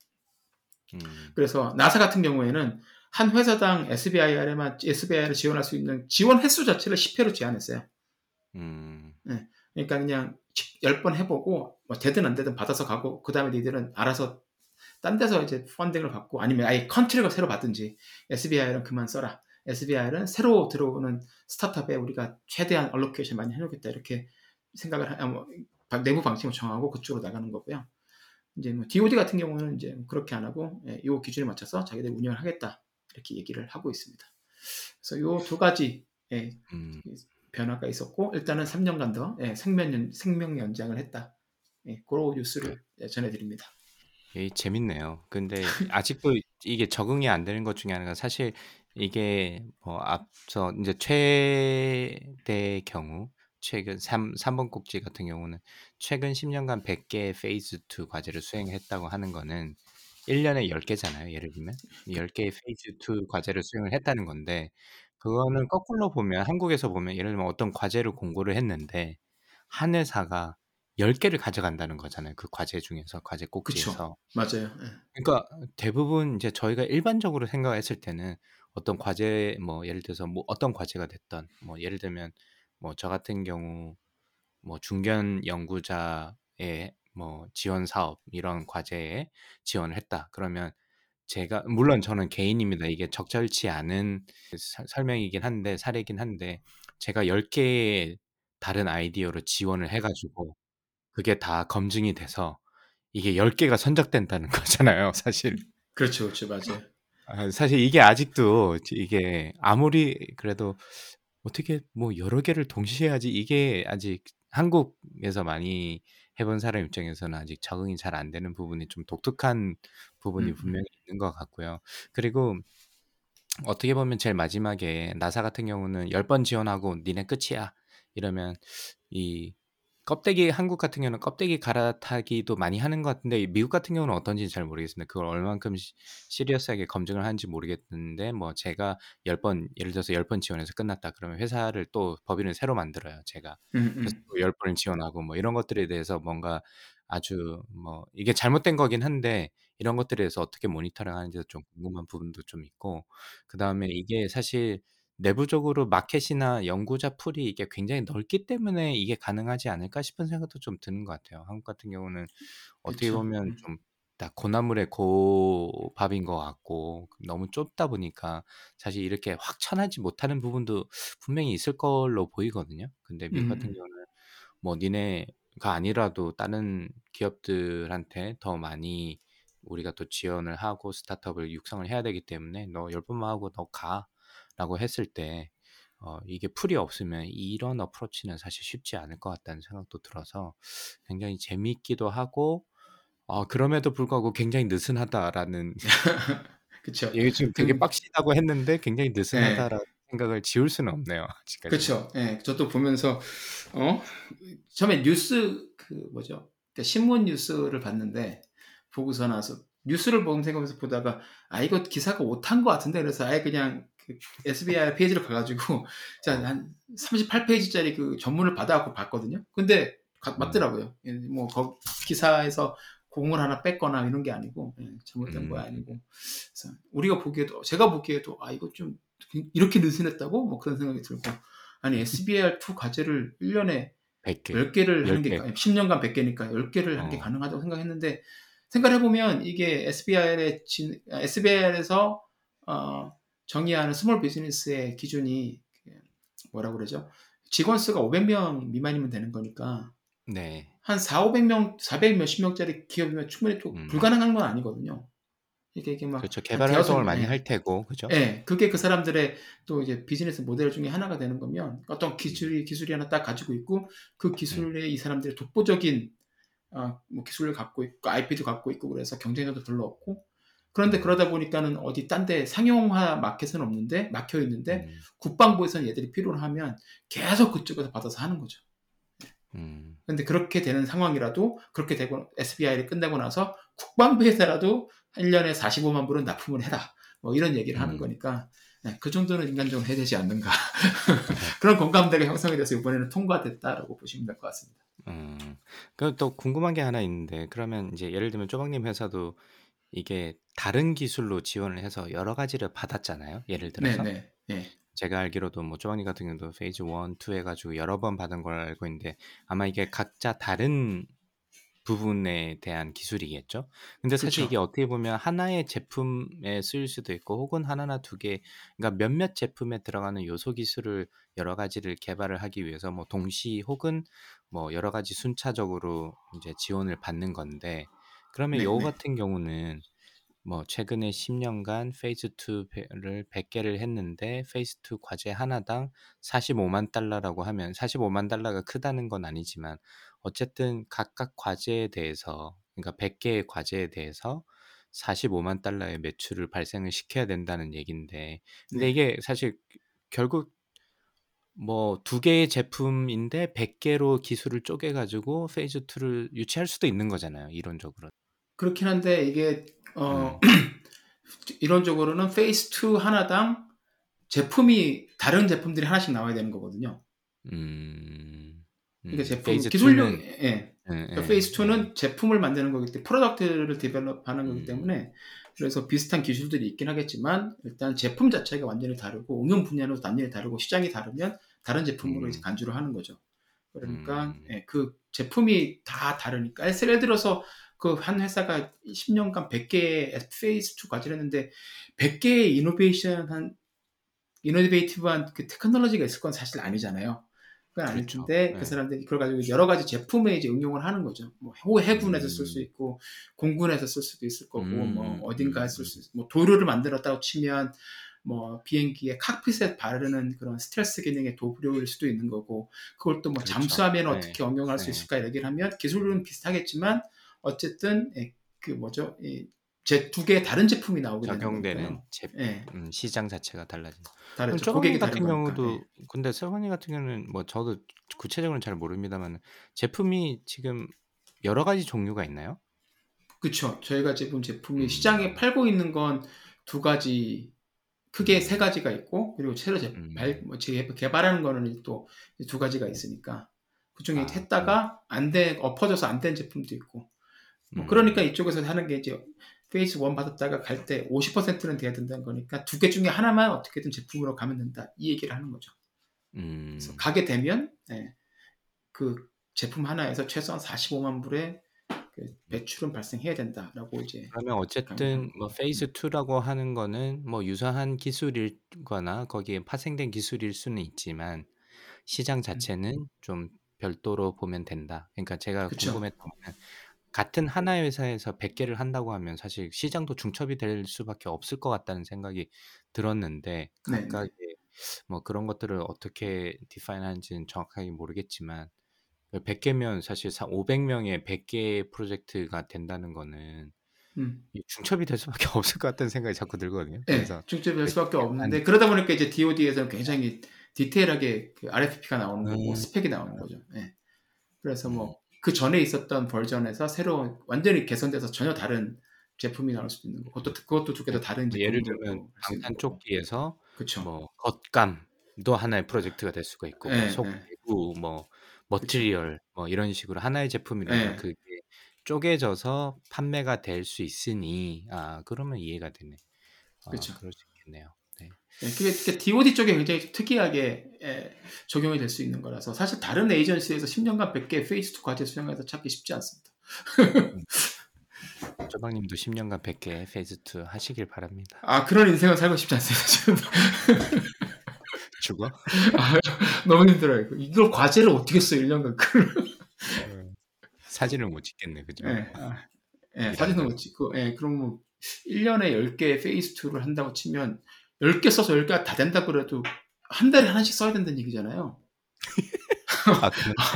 음. 그래서 나사 같은 경우에는 한 회사당 SBIR에만 SBIR을 지원할 수 있는 지원 횟수 자체를 10회로 제한했어요. 음. 네. 그러니까 그냥 10번 해보고 뭐 되든 안 되든 받아서 가고 그 다음에 니들은 알아서 딴 데서 이제 funding을 받고 아니면 아예 contract을 새로 받든지 SBIR는 그만 써라. SBIR는 새로 들어오는 스타트업에 우리가 최대한 allocation 많이 해놓겠다 이렇게 생각을 하, 뭐, 내부 방침을 정하고 그쪽으로 나가는 거고요. 이제 뭐 DoD 같은 경우는 이제 그렇게 안 하고 예, 이 기준에 맞춰서 자기들 운영을 하겠다 이렇게 얘기를 하고 있습니다. 그래서 이 두 가지 예, 음. 변화가 있었고 일단은 3년간 더 예, 생명, 생명 연장을 했다. 예, 그런 뉴스를 예, 전해드립니다. 예, 재밌네요. 근데 아직도 이게 적응이 안 되는 것 중에 하나가 사실 이게 뭐 앞서 이제 최대 경우 최근 3, 3번 꼭지 같은 경우는 최근 10년간 100개의 Phase 2 과제를 수행했다고 하는 거는 1년에 10개잖아요. 예를 들면 10개의 Phase 2 과제를 수행을 했다는 건데 그거는 거꾸로 보면 한국에서 보면 예를 들면 어떤 과제를 공고를 했는데 한 회사가 10개를 가져간다는 거잖아요. 그 과제 중에서 과제 그쵸. 꼭지에서. 맞아요. 예. 그러니까 대부분 이제 저희가 일반적으로 생각했을 때는 어떤 과제 뭐 예를 들어서 뭐 어떤 과제가 됐던 뭐 예를 들면 뭐 저 같은 경우 뭐 중견 연구자의 뭐 지원 사업 이런 과제에 지원을 했다. 그러면 제가 물론 저는 개인입니다. 이게 적절치 않은 사- 설명이긴 한데 사례긴 한데 제가 10개의 다른 아이디어로 지원을 해 가지고 그게 다 검증이 돼서 이게 10개가 선적된다는 거잖아요, 사실. 그렇죠, 그렇죠, 맞아요. 아, 사실 이게 아직도 이게 아무리 그래도 어떻게 뭐 여러 개를 동시에 하지 이게 아직 한국에서 많이 해본 사람 입장에서는 아직 적응이 잘 안 되는 부분이 좀 독특한 부분이 음, 음. 분명히 있는 것 같고요. 그리고 어떻게 보면 제일 마지막에 나사 같은 경우는 10번 지원하고 니네 끝이야. 이러면 이 껍데기 한국 같은 경우는 껍데기 갈아타기도 많이 하는 것 같은데 미국 같은 경우는 어떤지 잘 모르겠습니다. 그걸 얼만큼 시, 시리어스하게 검증을 하는지 모르겠는데 뭐 제가 10번 예를 들어서 10번 지원해서 끝났다 그러면 회사를 또 법인을 새로 만들어요. 제가 음, 그래서 음. 또 10번을 지원하고 뭐 이런 것들에 대해서 뭔가 아주 뭐 이게 잘못된 거긴 한데 이런 것들에 대해서 어떻게 모니터링 하는지도 좀 궁금한 부분도 좀 있고 그다음에 이게 사실 내부적으로 마켓이나 연구자 풀이 이게 굉장히 넓기 때문에 이게 가능하지 않을까 싶은 생각도 좀 드는 것 같아요. 한국 같은 경우는 어떻게 그쵸. 보면 음. 좀딱 고나물의 고밥인 것 같고 너무 좁다 보니까 사실 이렇게 확 천하지 못하는 부분도 분명히 있을 걸로 보이거든요. 근데 미국 같은 음, 경우는 뭐 니네가 아니라도 다른 기업들한테 더 많이 우리가 또 지원을 하고 스타트업을 육성을 해야 되기 때문에 너 열 번만 하고 너 가 라고 했을 때 어, 이게 풀이 없으면 이런 어프로치는 사실 쉽지 않을 것 같다는 생각도 들어서 굉장히 재미있기도 하고 어, 그럼에도 불구하고 굉장히 느슨하다라는 그쵸. 이게 지금 되게 그, 빡시다고 했는데 굉장히 예, 느슨하다라는 생각을 지울 수는 없네요. 그쵸. 예, 저도 보면서, 어? 처음에 뉴스, 그, 뭐죠? 그러니까 신문 뉴스를 봤는데, 보고서 나서, 뉴스를 보면 생각해서 보다가, 아, 이거 기사가 오탄 것 같은데, 그래서 아예 그냥 그 SBI 페이지를 가가지고, 자, 한 38페이지짜리 그 전문을 받아갖고 봤거든요. 근데, 가- 음. 맞더라고요. 예, 뭐, 거, 기사에서 공을 하나 뺐거나 이런 게 아니고, 예, 잘못된 거 음. 아니고. 그래서 우리가 보기에도, 제가 보기에도, 아, 이거 좀, 이렇게 느슨했다고? 뭐 그런 생각이 들고. 아니, SBIR 2 과제를 1년에 100개. 10개를 하는 게, 10개. 아니, 10년간 100개니까 10개를 하는 게 어. 가능하다고 생각했는데, 생각해 보면 이게 SBIR의, SBIR에서, 어, 정의하는 small business의 기준이, 뭐라 그러죠? 직원 수가 500명 미만이면 되는 거니까, 네. 한 4, 500명, 400 몇십 명짜리 기업이면 충분히 또 음. 불가능한 건 아니거든요. 이게, 이게 막. 그렇죠. 한 개발 활동을 명, 많이 예. 할 테고, 그죠? 예, 그게 그 사람들의 또 이제 비즈니스 모델 중에 하나가 되는 거면 어떤 기술이 기술이 하나 딱 가지고 있고 그 기술에 이 사람들의 독보적인 어, 뭐 기술을 갖고 있고 IP도 갖고 있고 그래서 경쟁력도 별로 없고 그런데 그러다 보니까는 어디 딴 데 상용화 마켓은 없는데 막혀 있는데 음, 국방부에서는 얘들이 필요로 하면 계속 그쪽에서 받아서 하는 거죠. 음, 근데 그렇게 되는 상황이라도 그렇게 되고 SBI를 끝내고 나서 국방부에서라도 1년에 45만 불은 납품을 해라. 뭐 이런 얘기를 하는 음. 거니까 네, 그 정도는 인간적으로 해야 되지 않는가. 그런 공감대가 형성이 돼서 이번에는 통과됐다라고 보시면 될 것 같습니다. 음. 그또 궁금한 게 하나 있는데, 그러면 이제 예를 들면 쪼박님 회사도 이게 다른 기술로 지원을 해서 여러 가지를 받았잖아요. 예를 들어서. 네, 네, 네. 제가 알기로도 뭐 쪼박님 같은 경우도 Phase 1, 2 해가지고 여러 번 받은 걸 알고 있는데 아마 이게 각자 다른 부분에 대한 기술이겠죠. 근데 사실 그쵸. 이게 어떻게 보면 하나의 제품에 쓰일 수도 있고 혹은 하나나 두 개, 그러니까 몇몇 제품에 들어가는 요소 기술을 여러 가지를 개발을 하기 위해서 뭐 동시 혹은 뭐 여러 가지 순차적으로 이제 지원을 받는 건데 그러면 네, 요거 네. 같은 경우는 뭐 최근에 10년간 Phase 2를 100개를 했는데 Phase 2 과제 하나당 45만 달러라고 하면 45만 달러가 크다는 건 아니지만 어쨌든 각각 과제에 대해서 그러니까 100개의 과제에 대해서 45만 달러의 매출을 발생을 시켜야 된다는 얘긴데 근데 네. 이게 사실 결국 뭐 두 개의 제품인데 100개로 기술을 쪼개 가지고 Phase 2를 유치할 수도 있는 거잖아요, 이론적으로. 그렇긴 한데 이게 어 음. 이론적으로는 Phase 2 하나당 제품이 다른 제품들이 하나씩 나와야 되는 거거든요. 음. 그러니까 음. 제품 Phase 기술력 2는 예. 예 그러니까 예. Phase 예. 2는 제품을 만드는 거기 때문에 product를 develop하는 거기 음. 때문에 그래서 비슷한 기술들이 있긴 하겠지만 일단 제품 자체가 완전히 다르고 응용 분야로 완전히 다르고 시장이 다르면 다른 제품으로 이제 음. 간주를 하는 거죠. 그러니까 음. 예, 그 제품이 다 다르니까 예를 들어서 그 한 회사가 10년간 100개의 Phase 2 과제를 했는데 100개의 innovation한 이노베이티브한 그 테크놀로지가 있을 건 사실 아니잖아요. 그건 그렇죠. 아닌데 그 네. 사람들이 그걸 가지고 여러 가지 제품에 이제 응용을 하는 거죠. 뭐 해- 해군에서 쓸수 음. 있고 공군에서 쓸 수도 있을 거고 뭐 음. 어딘가에 쓸 음. 수 있고 뭐 도료를 만들었다고 치면 뭐 비행기의 칵핏에 바르는 그런 스트레스 기능의 도료일 수도 있는 거고 그걸 또뭐 그렇죠. 잠수하면 네. 어떻게 응용할 수 네. 있을까 얘기를 하면 기술은 비슷하겠지만 어쨌든 예, 그 뭐죠 제두 개의 다른 제품이 나오게 되는 적용되는. 제 예, 음 시장 자체가 달라진다. 다르죠. 쪼가니 고객이 다른 같은 거니까. 경우도 예. 근데 세관이 같은 경우는 뭐 저도 구체적으로는 잘 모릅니다만 제품이 지금 여러 가지 종류가 있나요? 그쵸. 저희가 지금 제품이 음. 시장에 팔고 있는 건 두 가지, 크게 세 가지가 있고, 그리고 새로 제, 음. 발, 뭐 제- 개발하는 거는 또 두 가지가 있으니까. 그 중에 아, 했다가 안 된, 엎어져서 안 된 제품도 있고. 뭐 음. 그러니까 이쪽에서 하는 게 이제 Phase 1 받았다가 갈 때 50%는 돼야 된다는 거니까 두 개 중에 하나만 어떻게든 제품으로 가면 된다. 이 얘기를 하는 거죠. 음. 그래서 가게 되면, 예, 그 제품 하나에서 최소한 45만 불의 그 매출은 발생해야 된다라고 이제 그러면 어쨌든 뭐 Phase 2라고 하는 거는 뭐 유사한 기술이거나 거기에 파생된 기술일 수는 있지만 시장 자체는 좀 별도로 보면 된다. 그러니까 제가 그쵸. 궁금했던 거는 같은 하나의 회사에서 100개를 한다고 하면 사실 시장도 중첩이 될 수밖에 없을 것 같다는 생각이 들었는데 네, 각각의 뭐 그런 것들을 어떻게 디파인하는지는 정확하게 모르겠지만 100개면 사실 500명의 100개 프로젝트가 된다는 거는 음. 이 중첩이 될 수밖에 없을 것 같다는 생각이 자꾸 들거든요. 네, 그래서 중첩될 수밖에 안- 없는데 그러다 보니까 이제 DoD에서는 굉장히 디테일하게 그 RFP가 나오는 거고 음. 스펙이 나오는 거죠. 예. 그래서 음. 뭐 그 전에 있었던 버전에서 새로 완전히 개선돼서 전혀 다른 제품이 나올 수도 있는 거. 그것도 그것도 두 개 다 다른 뭐 예를 들면 할수 있는 방탄 거고. 조끼에서 그렇죠. 뭐 겉감도 하나의 프로젝트가 될 수가 있고 네, 속 네. 내부 뭐 머티리얼 뭐 이런 식으로 하나의 제품이라면 네. 그게 쪼개져서 판매가 될 수 있으니 아 그러면 이해가 되네. 아, 그쵸. 그럴 수 있겠네요. 네. 예, 그게, 그게 DoD 쪽에 굉장히 특이하게 예, 적용이 될 수 있는 거라서 사실 다른 에이전시에서 10년간 100개 Phase 2 과제 수행해서 찾기 쉽지 않습니다. 조방님도 10년간 100개 Phase 2 하시길 바랍니다. 아 그런 인생은 살고 싶지 않습니다. 저는. 죽어? 아, 너무 힘들어요. 이걸 과제를 어떻게 써 1년간 그걸. 어, 사진을 못 찍겠네, 그죠? 예, 아, 예, 이런 사진도 거. 못 찍고, 예, 그럼 뭐 1년에 10개 Phase 2를 한다고 치면 10개 써서 10개가 다 된다 그래도 한 달에 하나씩 써야 된다는 얘기잖아요. 아, 그렇네. 아,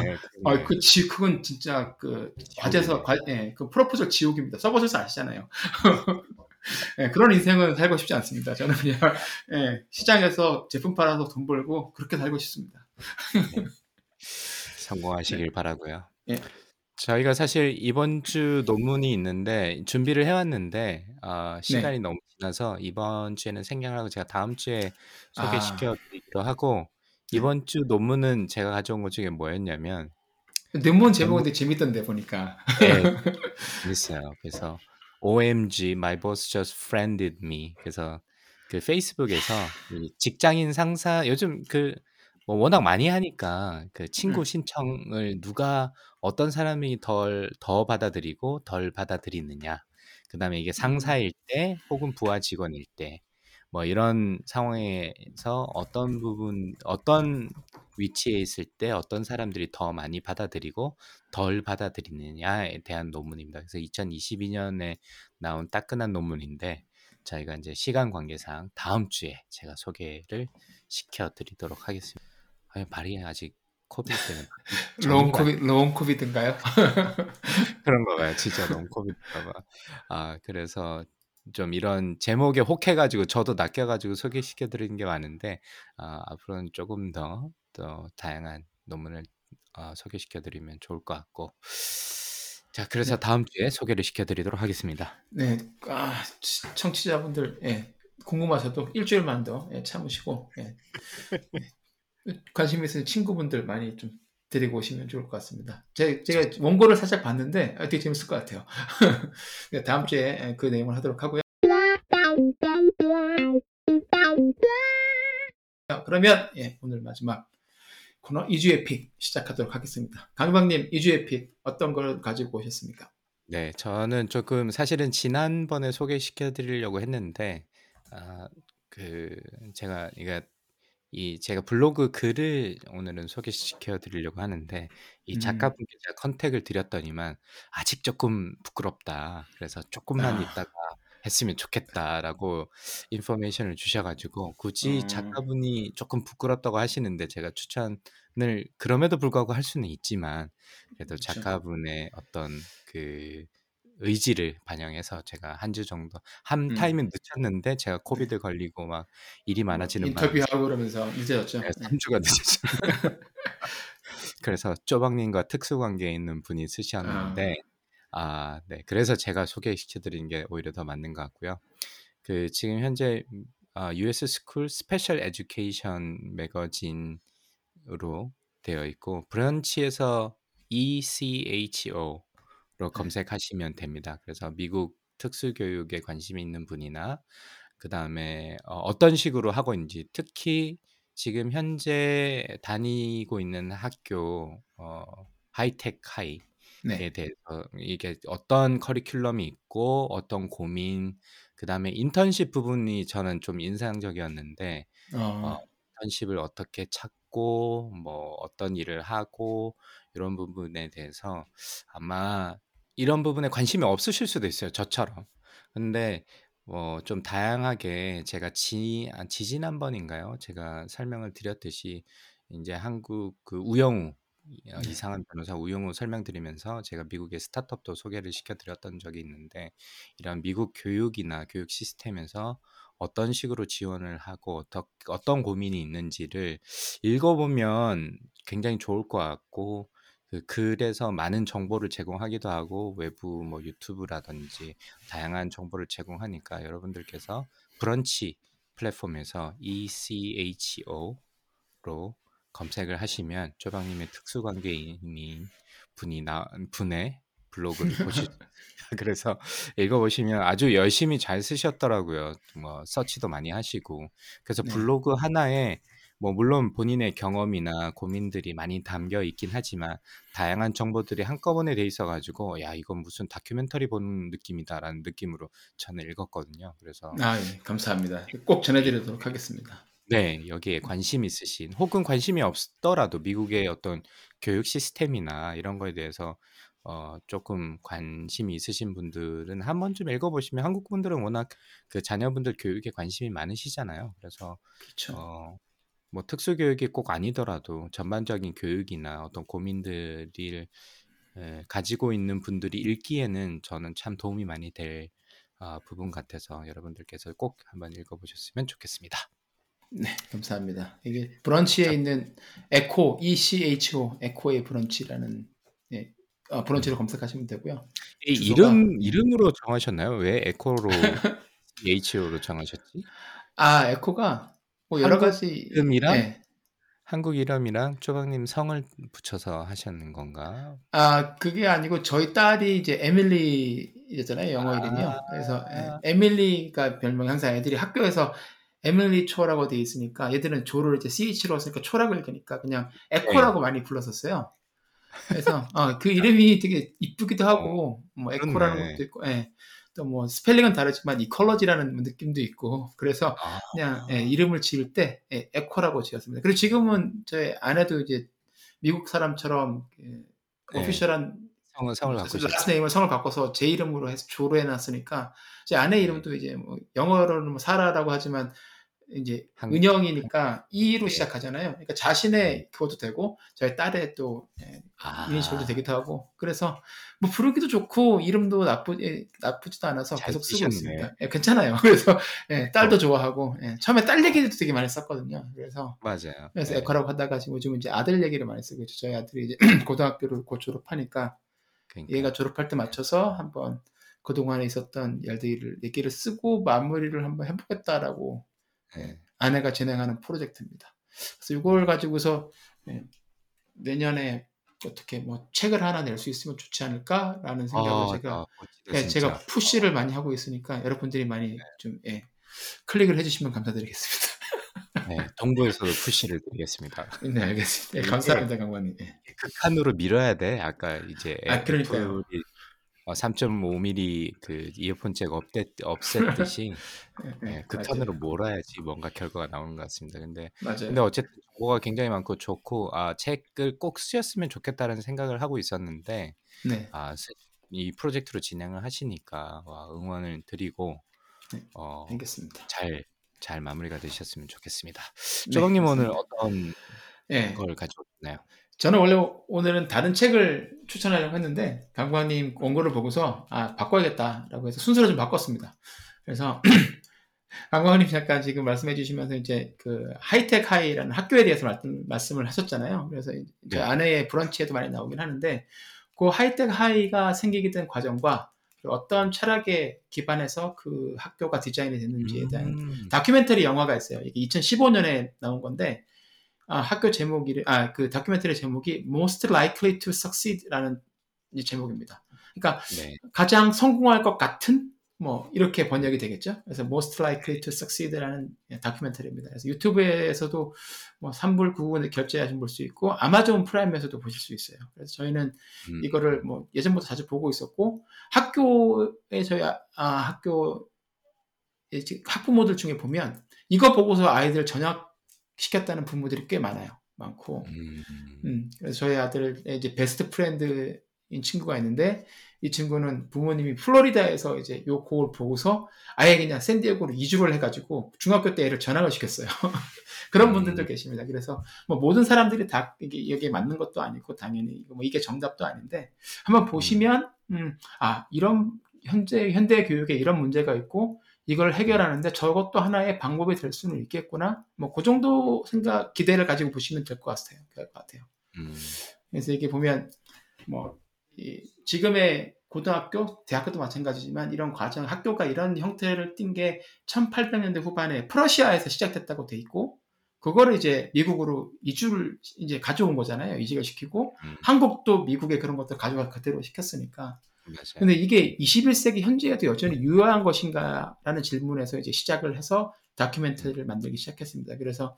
그렇네. 그 지, 그건 진짜 그 과제서 과, 예, 그 proposal 지옥입니다. 써보셔서 아시잖아요. 예, 그런 인생은 살고 싶지 않습니다. 저는 그냥 예, 시장에서 제품 팔아서 돈 벌고 그렇게 살고 싶습니다. 성공하시길 바라고요. 예. 저희가 사실 이번 주 논문이 있는데 준비를 해왔는데 어, 시간이 너무 지나서 이번 주에는 생략하고 제가 다음 주에 소개시켜 드리기로 하고 이번 주 논문은 제가 가져온 것 중에 뭐였냐면 논문 제목은 되게 재밌던데 보니까. 네, 재밌어요. 그래서 OMG, my boss just friended me. 그래서 그 페이스북에서 이 직장인 상사 요즘 그 뭐 워낙 많이 하니까 그 친구 음. 신청을 누가 어떤 사람이 덜 더 받아들이고 덜 받아들이느냐. 그다음에 이게 상사일 때 혹은 부하 직원일 때 뭐 이런 상황에서 어떤 부분 어떤 위치에 있을 때 어떤 사람들이 더 많이 받아들이고 덜 받아들이느냐에 대한 논문입니다. 그래서 2022년에 나온 따끈한 논문인데 저희가 이제 시간 관계상 다음 주에 제가 소개를 시켜드리도록 하겠습니다. 아니, 말이 아직 COVID 때문에 long COVI long COVID인가요? 그런가 봐요. 진짜 long COVID인가 봐. 아 그래서 좀 이런 제목에 혹해가지고 저도 낚여가지고 소개시켜드리는 게 많은데 아, 앞으로는 조금 더 또 다양한 논문을 어, 소개시켜드리면 좋을 것 같고 자 그래서 다음 주에 소개를 시켜드리도록 하겠습니다. 네, 아, 치- 청취자분들 예, 궁금하셔도 일주일만 더 예, 참으시고 예. 예. 관심 있으신 친구분들 많이 좀 데리고 오시면 좋을 것 같습니다. 제, 제가 원고를 살짝 봤는데 아, 되게 재밌을 것 같아요. 네, 다음 주에 예, 그 내용을 하도록 하고요. 자, 그러면 예, 오늘 마지막 코너 이 주의 pick 시작하도록 하겠습니다. 강유방님 이 주의 pick 어떤 걸 가지고 오셨습니까? 네, 저는 조금 사실은 지난번에 소개시켜 드리려고 했는데 아, 그 제가 이게 이 제가 블로그 글을 오늘은 소개시켜 드리려고 하는데 이 음. 작가분께 제가 contact을 드렸더니만 아직 조금 부끄럽다. 그래서 조금만 아. 있다가 했으면 좋겠다라고 information을 주셔 가지고 굳이 음. 작가분이 조금 부끄럽다고 하시는데 제가 추천을 그럼에도 불구하고 할 수는 있지만 그래도 그쵸. 작가분의 어떤 그 의지를 반영해서 제가 한 주 정도 한 음. 타임은 늦췄는데 제가 COVID 걸리고 막 일이 많아지는 바람에 인터뷰하고 그러면서 늦어졌죠. 네, 네. 3주가 늦었어요. 그래서 쪼박님과 특수 관계에 있는 분이 쓰셨는데 아, 네. 그래서 제가 소개시켜 드리는 게 오히려 더 맞는 것 같고요. 그 지금 현재 음, 아, US 스쿨 스페셜 에듀케이션 매거진으로 되어 있고 브런치에서 ECHO 로 검색하시면 됩니다. 그래서 미국 특수교육에 관심이 있는 분이나 그 다음에 어, 떤 식으로 하고 있는지 특히 지금 현재 다니고 있는 학교 어, 하이텍 하이에 네. 대해서 이게 어떤 커리큘럼이 있고 어떤 고민 그 다음에 인턴십 부분이 저는 좀 인상적이었는데 어, 어, 인턴십을 어떻게 찾고 뭐 어떤 일을 하고 이런 부분에 대해서 아마 이런 부분에 관심이 없으실 수도 있어요. 저처럼. 근데 뭐 좀 다양하게 제가 지 아, 지지난번인가요? 제가 설명을 드렸듯이 이제 한국 그 우영우 이- 어, 네. 이상한 변호사 우영우 설명드리면서 제가 미국의 스타트업도 소개를 시켜드렸던 적이 있는데 이런 미국 교육이나 교육 시스템에서 어떤 식으로 지원을 하고 어떠, 어떤 고민이 있는지를 읽어보면 굉장히 좋을 것 같고 그 글에서 많은 정보를 제공하기도 하고 외부 뭐 유튜브라든지 다양한 정보를 제공하니까 여러분들께서 브런치 플랫폼에서 ECHO로 검색을 하시면 쪼방님의 특수관계인인 분이 나 분의 블로그를 있습니다. 그래서 읽어보시면 아주 열심히 잘 쓰셨더라고요. 뭐 서치도 많이 하시고 그래서 네. 블로그 하나에 뭐 물론 본인의 경험이나 고민들이 많이 담겨 있긴 하지만 다양한 정보들이 한꺼번에 돼 있어 가지고 야 이건 무슨 다큐멘터리 보는 느낌이다라는 느낌으로 저는 읽었거든요. 그래서 아, 예, 감사합니다. 꼭 전해드리도록 하겠습니다. 네, 여기에 관심 있으신 혹은 관심이 없더라도 미국의 어떤 교육 시스템이나 이런 거에 대해서 어, 조금 관심이 있으신 분들은 한 번쯤 읽어보시면 한국 분들은 워낙 그 자녀분들 교육에 관심이 많으시잖아요. 그래서 그렇죠. 어, 뭐 특수 교육이 꼭 아니더라도 전반적인 교육이나 어떤 고민들을 에, 가지고 있는 분들이 읽기에는 저는 참 도움이 많이 될 어, 부분 같아서 여러분들께서 꼭 한번 읽어보셨으면 좋겠습니다. 네, 감사합니다. 이게 브런치에 있는 에코 ECHO 에코의 브런치라는 예, 어, 브런치를 검색하시면 되고요. 이 주소가- 이름 이름으로 정하셨나요? 왜 에코로 HO로 정하셨지? 아, 에코가 뭐 여러 한국 가지 이름이랑? 예. 한국 이름이랑 쪼박님 성을 붙여서 하셨는 건가? 아, 그게 아니고 저희 딸이 이제 에밀리였잖아요. 영어 이름이요. 그래서 예, 아. 에밀리가 별명이 항상 애들이 학교에서 에밀리 초라고 돼 있으니까 얘들은 조를 이제 CH로 쓰니까 초라고 읽으니까 그냥 에코라고 네. 많이 불렀었어요. 그래서 어, 그 이름이 되게 이쁘기도 하고 뭐 에코라는 그렇네. 것도 있고 예. 또 뭐 스펠링은 다르지만 ecology라는 느낌도 있고 그래서 아. 그냥 예, 이름을 지을 때 예, 에코라고 지었습니다. 그리고 지금은 저희 아내도 이제 미국 사람처럼 그 네. official한 성을 성을. last name을 성을 바꿔서 제 이름으로 해서 조로 해놨으니까 제 아내 네. 이름도 이제 뭐 영어로는 뭐 사라라고 하지만 이제 한- 은영이니까 E로 네. 시작하잖아요. 그러니까 자신의 네. 그것도 되고 저희 딸의 또 예, 아, 이니셜도 되기도 하고 그래서 뭐 부르기도 좋고 이름도 나쁘 예, 나쁘지도 않아서 잘 계속 쓰고. 있습니다. 예, 괜찮아요. 그래서 예, 딸도 좋아하고 예, 처음에 딸 얘기도 되게 많이 썼거든요. 그래서 맞아요. 그래서 네. 에코라고 하다가 지금 요즘 이제 아들 얘기를 많이 쓰고 있죠. 저희 아들이 이제 고등학교를 곧 졸업하니까 그러니까. 얘가 졸업할 때 맞춰서 한번 그동안에 있었던 일들을 얘기를 쓰고 마무리를 한번 해보겠다라고 네. 아내가 진행하는 프로젝트입니다. 그래서 이걸 가지고서 예, 내년에 어떻게 뭐 책을 하나 낼 수 있으면 좋지 않을까라는 생각을 아, 제가 아, 멋지다, 예. 제가 푸시를 많이 하고 있으니까 여러분들이 많이 좀 예, 클릭을 해주시면 감사드리겠습니다. 네, 동부에서도 푸시를 드리겠습니다. 네 알겠습니다. 예, 이게- 감사합니다 강관님. 예. 극한으로 밀어야 돼. 아까 이제 아, 그러니까요. 어, 3.5mm 그 이어폰 잭 없앴, 없앴듯이 예, 네, 예, 극한으로 몰아야지 뭔가 결과가 나오는 것 같습니다. 근데 맞아요. 근데. 어쨌든 정보가 굉장히 많고 좋고 아 책을 꼭 쓰셨으면 좋겠다는 생각을 하고 있었는데 네. 아, 세- 이 프로젝트로 진행을 하시니까 와, 응원을 드리고 네, 어, 알겠습니다. 잘, 잘 마무리가 되셨으면 좋겠습니다. 네, 조박님 오늘. 어떤 예. 걸 가지고 오셨나요? 저는 원래 오늘은 다른 책을 추천하려고 했는데 강관님 원고를 보고서 아 바꿔야겠다라고 해서 순서를 좀 바꿨습니다. 그래서 강관님 잠깐 지금 말씀해 주시면서 이제 그 하이텍 하이라는 학교에 대해서 말씀, 말씀 을 하셨잖아요. 그래서 이제 네. 아내의 브런치에도 많이 나오긴 하는데 그 하이텍 하이가 생기게 된 과정과 그리고 어떤 철학에 기반해서 그 학교가 디자인이 됐는지에 대한 음, 다큐멘터리 영화가 있어요. 이게 2015년에 나온 건데 아, 학교 제목이 아 그 다큐멘터리 제목이 Most Likely to Succeed라는 이 제목입니다. 그러니까 네. 가장 성공할 것 같은 뭐 이렇게 번역이 되겠죠. 그래서 Most Likely to Succeed라는 다큐멘터리입니다. 그래서 유튜브에서도 뭐 3불 9불 결제하시면 볼수 있고 아마존 프라임에서도 보실 수 있어요. 그래서 저희는 음, 이거를 뭐 예전부터 자주 보고 있었고 학교에 저희 아, 아, 학교 이제 학부모들 중에 보면 이거 보고서 아이들 전학 시켰다는 부모들이 꽤 많아요. 많고. 음, 음, 그래서 저희 아들의 이제 best friend인 친구가 있는데 이 친구는 부모님이 플로리다에서 이제 요거를 보고서 아예 그냥 샌디에고로 이주를 해가지고 중학교 때 애를 전학을 시켰어요. 그런 음. 분들도 계십니다. 그래서 뭐 모든 사람들이 다 이게 여기에 맞는 것도 아니고 당연히 뭐 이게 정답도 아닌데 한번 보시면 음, 아 이런 현재 현대 교육에 이런 문제가 있고 이걸 해결하는데 저것도 하나의 방법이 될 수는 있겠구나. 뭐 그 정도 생각 기대를 가지고 보시면 될 것 같아요. 될 것 같아요. 음, 그래서 이게 보면 뭐이 지금의 고등학교, 대학교도 마찬가지지만 이런 과정, 학교가 이런 형태를 띈 게 1800년대 후반에 프러시아에서 시작됐다고 돼 있고 그거를 이제 미국으로 이주를 이제 가져온 거잖아요. 이직을 시키고 음, 한국도 미국에 그런 것들 가져가 그대로 시켰으니까. 맞아요. 근데 이게 21세기 현재에도 여전히 유효한 것인가라는 질문에서 이제 시작을 해서 다큐멘터리를 만들기 시작했습니다. 그래서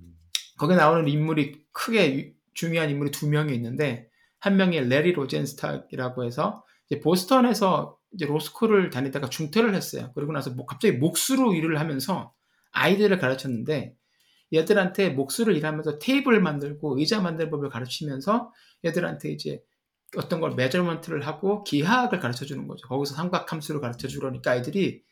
음, 거기에 나오는 인물이 크게 유- 중요한 인물이 두 명이 있는데 한 명이 레리 로젠스탁이라고 해서 이제 보스턴에서 이제 로스쿨을 다니다가 중퇴를 했어요. 그리고 나서 뭐 갑자기 목수로 일을 하면서 아이들을 가르쳤는데 얘들한테 목수를 일하면서 테이블 만들고 의자 만드는 법을 가르치면서 얘들한테 이제 어떤 걸 measurement를 하고 기하학을 가르쳐 주는 거죠. 거기서 삼각함수를 가르쳐 주려니까 아이들이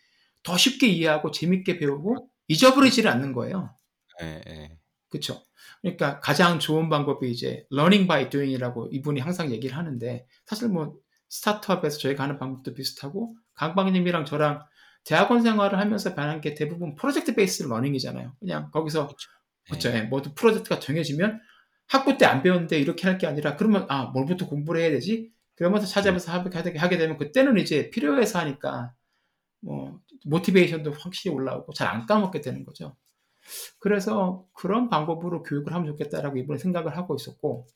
더 쉽게 이해하고 재밌게 배우고 잊어버리지를 않는 거예요. 예, 예. 그렇죠. 그러니까 가장 좋은 방법이 이제 learning by doing이라고 이분이 항상 얘기를 하는데 사실 뭐 스타트업에서 저희가 하는 방법도 비슷하고 강박님이랑 저랑 대학원 생활을 하면서 변한 게 대부분 project based learning이잖아요. 그냥 거기서 그렇죠. 예. 예, 모두 프로젝트가 정해지면 학부 때 안 배웠는데 이렇게 할 게 아니라 그러면 아 뭘부터 공부를 해야 되지? 그러면서 찾아면서 하게 되면 그때는 이제 필요해서 하니까 뭐 모티베이션도 확실히 올라오고 잘 안 까먹게 되는 거죠. 그래서 그런 방법으로 교육을 하면 좋겠다라고 이번에 생각을 하고 있었고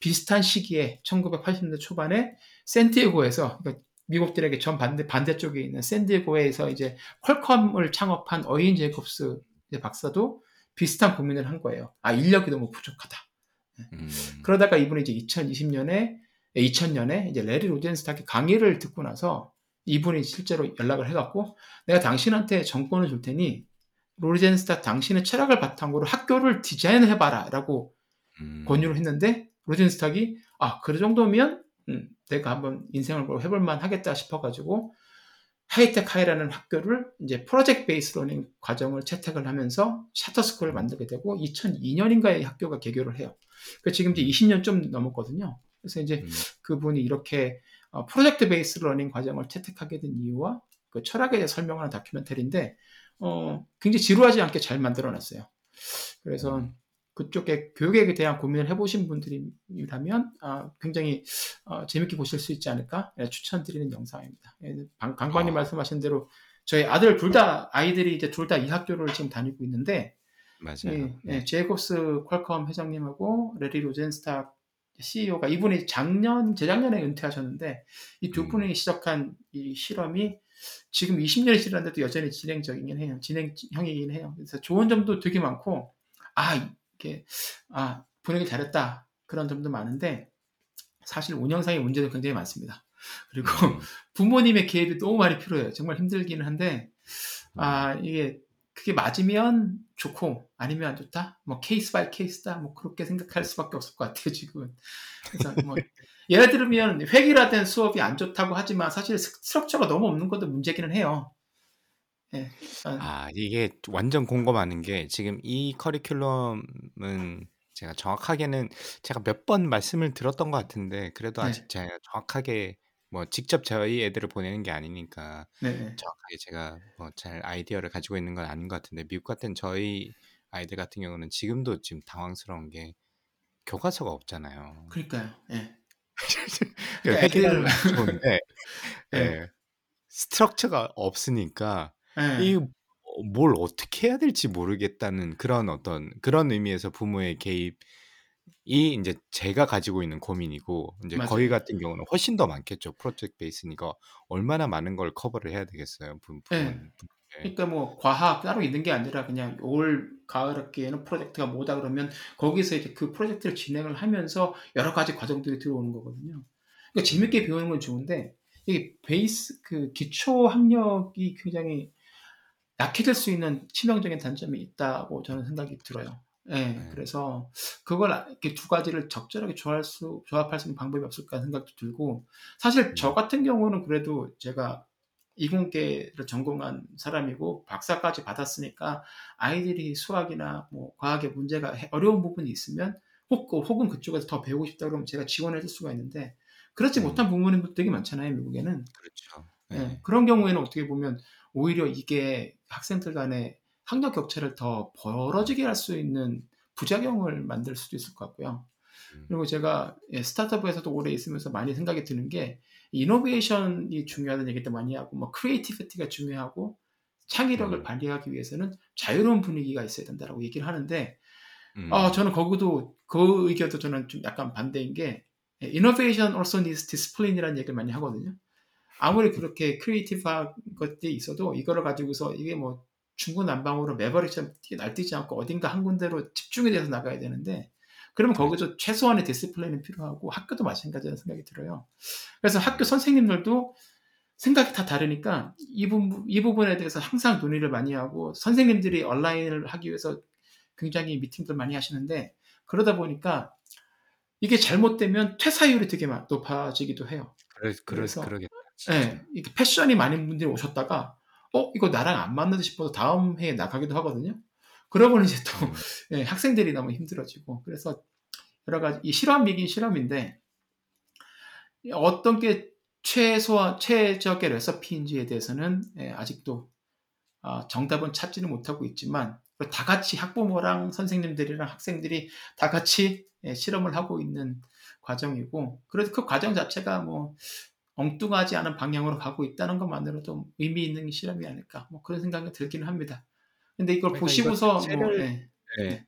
비슷한 시기에 1980년대 초반에 샌디에고에서 그러니까 미국들에게 전 반대 반대쪽에 있는 샌디에고에서 이제 퀄컴을 창업한 어인 제이콥스 박사도 비슷한 고민을 한 거예요. 아 인력이 너무 부족하다. 음, 그러다가 이분이 이제 2020년에 2000년에 이제 레리 로젠스탁의 강의를 듣고 나서 이분이 실제로 연락을 해갖고 내가 당신한테 정권을 줄 테니 로젠스탁 당신의 철학을 바탕으로 학교를 디자인을 해봐라라고 음, 권유를 했는데 로젠스탁이 아 그 정도면 음, 내가 한번 인생을 뭐 해볼만 하겠다 싶어가지고 High Tech High라는 학교를 이제 project based learning 과정을 채택을 하면서 charter school을 만들게 되고 2002년인가에 학교가 개교를 해요. 그 지금 이제 20년 좀 넘었거든요. 그래서 이제 음. 그분이 이렇게 어, project based learning 과정을 채택하게 된 이유와 그 철학에 대해 설명하는 다큐멘터리인데 어, 굉장히 지루하지 않게 잘 만들어놨어요. 그래서 음. 그쪽에 교육에 대한 고민을 해보신 분들이라면 아, 굉장히 어, 재밌게 보실 수 있지 않을까 예, 추천드리는 영상입니다. 예, 강, 강박님 아. 말씀하신 대로 저희 아들 둘 다 아이들이 이제 둘 다 이 학교를 지금 다니고 있는데 맞아요. 예, 예, 네. 제이콥스 퀄컴 회장님하고 레리 로젠스탁 CEO가 이분이 작년 재작년에 은퇴하셨는데 이두 음. 분이 시작한 이 실험이 지금 20년이 지났는데도 여전히 진행적이긴 해요. 진행형이긴 해요. 그래서 좋은 점도 되게 많고 아 이게 아 분위기 잘했다 그런 점도 많은데 사실 운영상의 문제도 굉장히 많습니다. 그리고 음. 부모님의 개입이 너무 많이 필요해요. 정말 힘들기는 한데 아 이게 그게 맞으면 좋고 아니면 안 좋다? 뭐 case by case다? 뭐 그렇게 생각할 수밖에 없을 것 같아요 지금 그래서 뭐 예를 들면 획일화된 수업이 안 좋다고 하지만 사실 s- structure가 너무 없는 것도 문제기는 해요. 예, 일단 아, 이게 완전 공감하는 게 지금 이 커리큘럼은 제가 정확하게는 제가 몇 번 말씀을 들었던 것 같은데 그래도 네. 아직 제가 정확하게 뭐 직접 저희 애들을 보내는 게 아니니까 네, 네. 정확하게 제가 뭐 잘 아이디어를 가지고 있는 건 아닌 것 같은데 미국 같은 저희 아이들 같은 경우는 지금도 지금 당황스러운 게 교과서가 없잖아요. 그러니까요 예. 애들은- 안 좋은데 네. 예, 스트럭처가 없으니까 예. 이뭘 어떻게 해야 될지 모르겠다는 그런 어떤 그런 의미에서 부모의 개입 이 이제 제가 가지고 있는 고민이고 이제 맞아요. 거기 같은 경우는 훨씬 더 많겠죠. 프로젝트 베이스니까 얼마나 많은 걸 커버를 해야 되겠어요. 부, 부, 네. 그러니까 뭐 과학 따로 있는 게 아니라 그냥 올 가을 학기에는 프로젝트가 뭐다 그러면 거기서 이제 그 프로젝트를 진행을 하면서 여러 가지 과정들이 들어오는 거거든요. 그러니까 재밌게 배우는 건 좋은데 이게 베이스 그 기초 학력이 굉장히 약해질 수 있는 치명적인 단점이 있다고 저는 생각이 들어요. 예, 네. 그래서 그걸 아- 이렇게 두 가지를 적절하게 조합할 수, 조합할 수 있는 방법이 없을까 생각도 들고, 사실 저 음. 같은 경우는 그래도 제가 이공계를 전공한 사람이고 박사까지 받았으니까 아이들이 수학이나 뭐 과학에 문제가 해- 어려운 부분이 있으면 혹, 혹은 그쪽에서 더 배우고 싶다 그러면 제가 지원해 줄 수가 있는데 그렇지 음. 못한 부모님도 되게 많잖아요 미국에는 그렇죠. 예, 네. 그런 경우에는 어떻게 보면 오히려 이게 학생들 간의 학력 격차를 더 벌어지게 할 수 있는 부작용을 만들 수도 있을 것 같고요. 음. 그리고 제가 예, 스타트업에서도 오래 있으면서 많이 생각이 드는 게 innovation이 중요하다는 얘기도 많이 하고 뭐 creativity가 중요하고 창의력을 음. 발휘하기 위해서는 자유로운 분위기가 있어야 된다라고 얘기를 하는데 음. 아, 저는 거기도 그 의견도 저는 좀 약간 반대인 게 예, innovation also needs discipline이라는 얘기를 많이 하거든요. 아무리 그렇게 creative한 것들이 있어도 이거를 가지고서 이게 뭐 중구 난방으로 maverick처럼 뛰- 날뛰지 않고 어딘가 한 군데로 집중이 돼서 나가야 되는데 그러면 거기서 최소한의 discipline은 필요하고 학교도 마찬가지라는 생각이 들어요. 그래서 학교 선생님들도 생각이 다 다르니까 이, 부분, 이 부분에 대해서 항상 논의를 많이 하고 선생님들이 온라인을 하기 위해서 굉장히 미팅들 많이 하시는데 그러다 보니까 이게 잘못되면 퇴사율이 되게 마- 높아지기도 해요. 그래, 그래, 그래서- 그러겠다. 예, 이게 패션이 많은 분들이 오셨다가 어 이거 나랑 안 맞는다 싶어서 다음 해에 나가기도 하거든요. 그러고는 이제 또 음. 예, 학생들이 너무 힘들어지고 그래서 여러 가지 이 실험이긴 실험인데 어떤 게 최소한 최적의 레시피인지에 대해서는 예, 아직도 아, 정답은 찾지는 못하고 있지만 다 같이 학부모랑 선생님들이랑 학생들이 다 같이 예, 실험을 하고 있는 과정이고 그래도 그 과정 자체가 뭐 엉뚱하지 않은 방향으로 가고 있다는 것만으로도 의미 있는 실험이 아닐까 뭐 그런 생각이 들기는 합니다. 근데 이걸 그러니까 보시고서 이거 뭐, 자체를- 예, 네.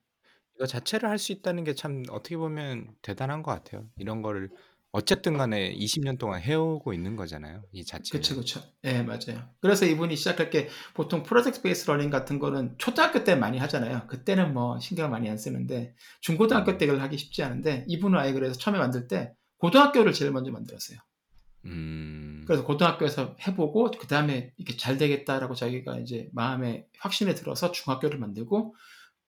이거 자체를 할 수 있다는 게 참 어떻게 보면 대단한 것 같아요. 이런 거를 어쨌든 간에 20년 동안 해오고 있는 거잖아요. 이 자체를. 그렇죠, 그렇죠. 예, 맞아요. 그래서 이분이 시작할 게 보통 project based learning 같은 거는 초등학교 때 많이 하잖아요. 그때는 뭐 신경을 많이 안 쓰는데 중고등학교 음. 때 그걸 하기 쉽지 않은데 이분은 아예 그래서 처음에 만들 때 고등학교를 제일 먼저 만들었어요. 음. 그래서 고등학교에서 해보고 그 다음에 이게 잘 되겠다라고 자기가 이제 마음에 확신에 들어서 중학교를 만들고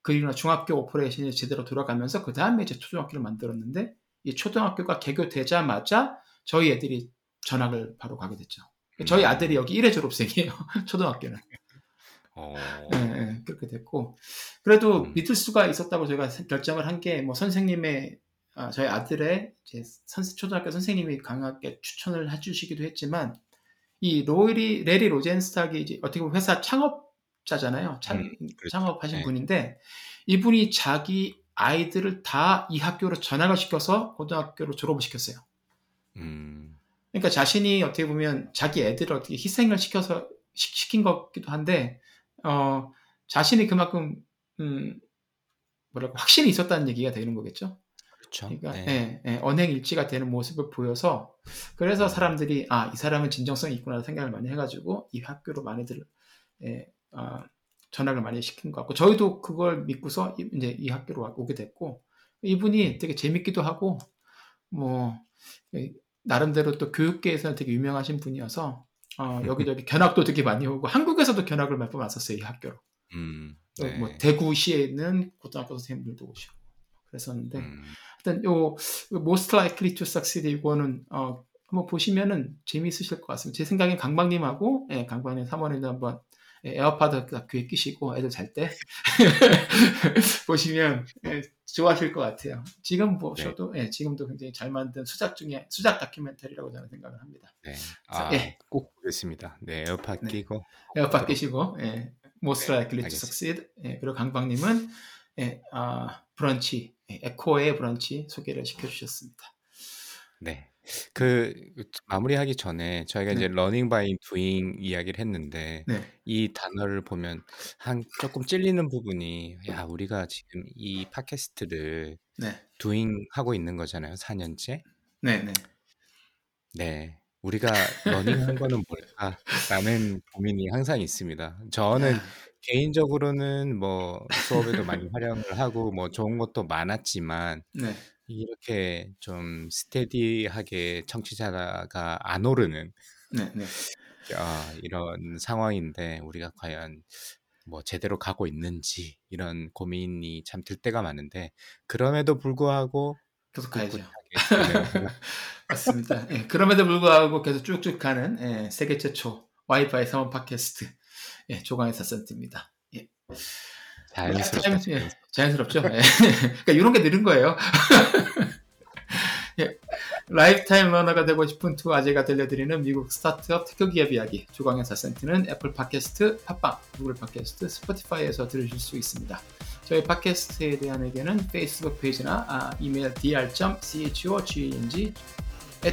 그리고 중학교 operation이 제대로 돌아가면서 그 다음에 이제 초등학교를 만들었는데 이 초등학교가 개교되자마자 저희 애들이 전학을 바로 가게 됐죠. 저희 아들이 여기 1회 졸업생이에요. 초등학교는. 어. 예, 예, 그렇게 됐고 그래도 음. 믿을 수가 있었다고 저희가 결정을 한 게 뭐 선생님의 아, 저희 아들의 이제 선, 초등학교 선생님이 강하게 추천을 해주시기도 했지만 이 로이리 레리 로젠스탁이 이제 어떻게 보면 회사 창업자잖아요. 창, 음, 그렇죠. 창업하신 네. 분인데 이분이 자기 아이들을 다 이 학교로 전학을 시켜서 고등학교로 졸업을 시켰어요. 음. 그러니까 자신이 어떻게 보면 자기 애들을 어떻게 희생을 시켜서 시, 시킨 것기도 한데 어, 자신이 그만큼 음, 뭐랄까 확신이 있었다는 얘기가 되는 거겠죠. 그렇죠. 그러니까 네. 예, 예, 언행 일치가 되는 모습을 보여서 그래서 사람들이 아 이 사람은 진정성이 있구나 생각을 많이 해가지고 이 학교로 많이들 예, 어, 전학을 많이 시킨 것 같고 저희도 그걸 믿고서 이- 이제 이 학교로 와- 오게 됐고 이분이 되게 재밌기도 하고 뭐 예, 나름대로 또 교육계에서는 되게 유명하신 분이어서 어, 여기저기 견학도 되게 많이 오고 한국에서도 견학을 몇 번 왔었어요 이 학교로 음. 어, 네. 뭐 대구시에 있는 고등학교 선생님들도 오시고 그랬었는데 음. 하여튼 요 Most Likely to Succeed 이거는 어, 한번 보시면은 재미있으실 것 같습니다. 제 생각엔 강박님하고 예, 강박님 사모님도 한번 예, 에어팟 귀에 끼시고 애들 잘 때 보시면 예, 좋아하실 것 같아요. 지금 보셔도 예, 지금도 굉장히 잘 만든 수작 중에 수작 다큐멘터리라고 저는 생각을 합니다. 네. 자, 아, 예. 꼭 보겠습니다. 네, 에어팟 네. 끼고 에어팟 끼시고 예, Most 네, Likely to. Succeed 예, 그리고 강박님은 예, 아, 브런치 예, 에코의 브런치 소개를 시켜주셨습니다. 네. 그 마무리하기 전에 저희가 네. 이제 learning by doing 이야기를 했는데 네, 이 단어를 보면 한 조금 찔리는 부분이 야, 우리가 지금 이 팟캐스트를 네, doing 하고 있는 거잖아요. 4년째. 네, 네. 네. 우리가 learning 한 거는 뭘까 라는 고민이 항상 있습니다. 저는 야, 개인적으로는 뭐 수업에도 많이 활용을 하고 뭐 좋은 것도 많았지만 네, 이렇게 좀 steady하게 청취자가 안 오르는 네, 네. 아, 이런 상황인데 우리가 과연 뭐 제대로 가고 있는지 이런 고민이 참 들 때가 많은데 그럼에도 불구하고 계속 가야죠. 맞습니다. 예, 그럼에도 불구하고 계속 쭉쭉 가는 예, 세계 최초 와이파이 사원 팟캐스트 예, 조강의 사센트입니다. 예. 자연스럽게 예, 자연스럽죠. 예. 그러니까 이런 게 느린 거예요. 예, lifetime learner가 되고 싶은 두 아재가 들려드리는 미국 스타트업 테크 기업 이야기 조강의 사센트는 애플 팟캐스트, 팟빵, 구글 팟캐스트, 스포티파이에서 들으실 수 있습니다. 저희 팟캐스트에 대한 의견은 페이스북 페이지나 아, 이메일 dr.chogng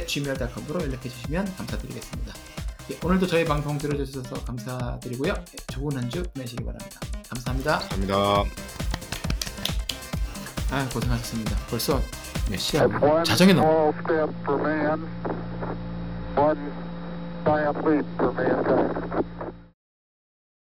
gmail.com으로 연락해 주시면 감사드리겠습니다. 예, 오늘도 저희 방송 들어주셔서 감사드리고요. 예, 좋은 한 주 보내시기 바랍니다. 감사합니다. 감사합니다. 아 고생하셨습니다. 벌써 몇 시야? 자정에 넘. one giant leap for mankind.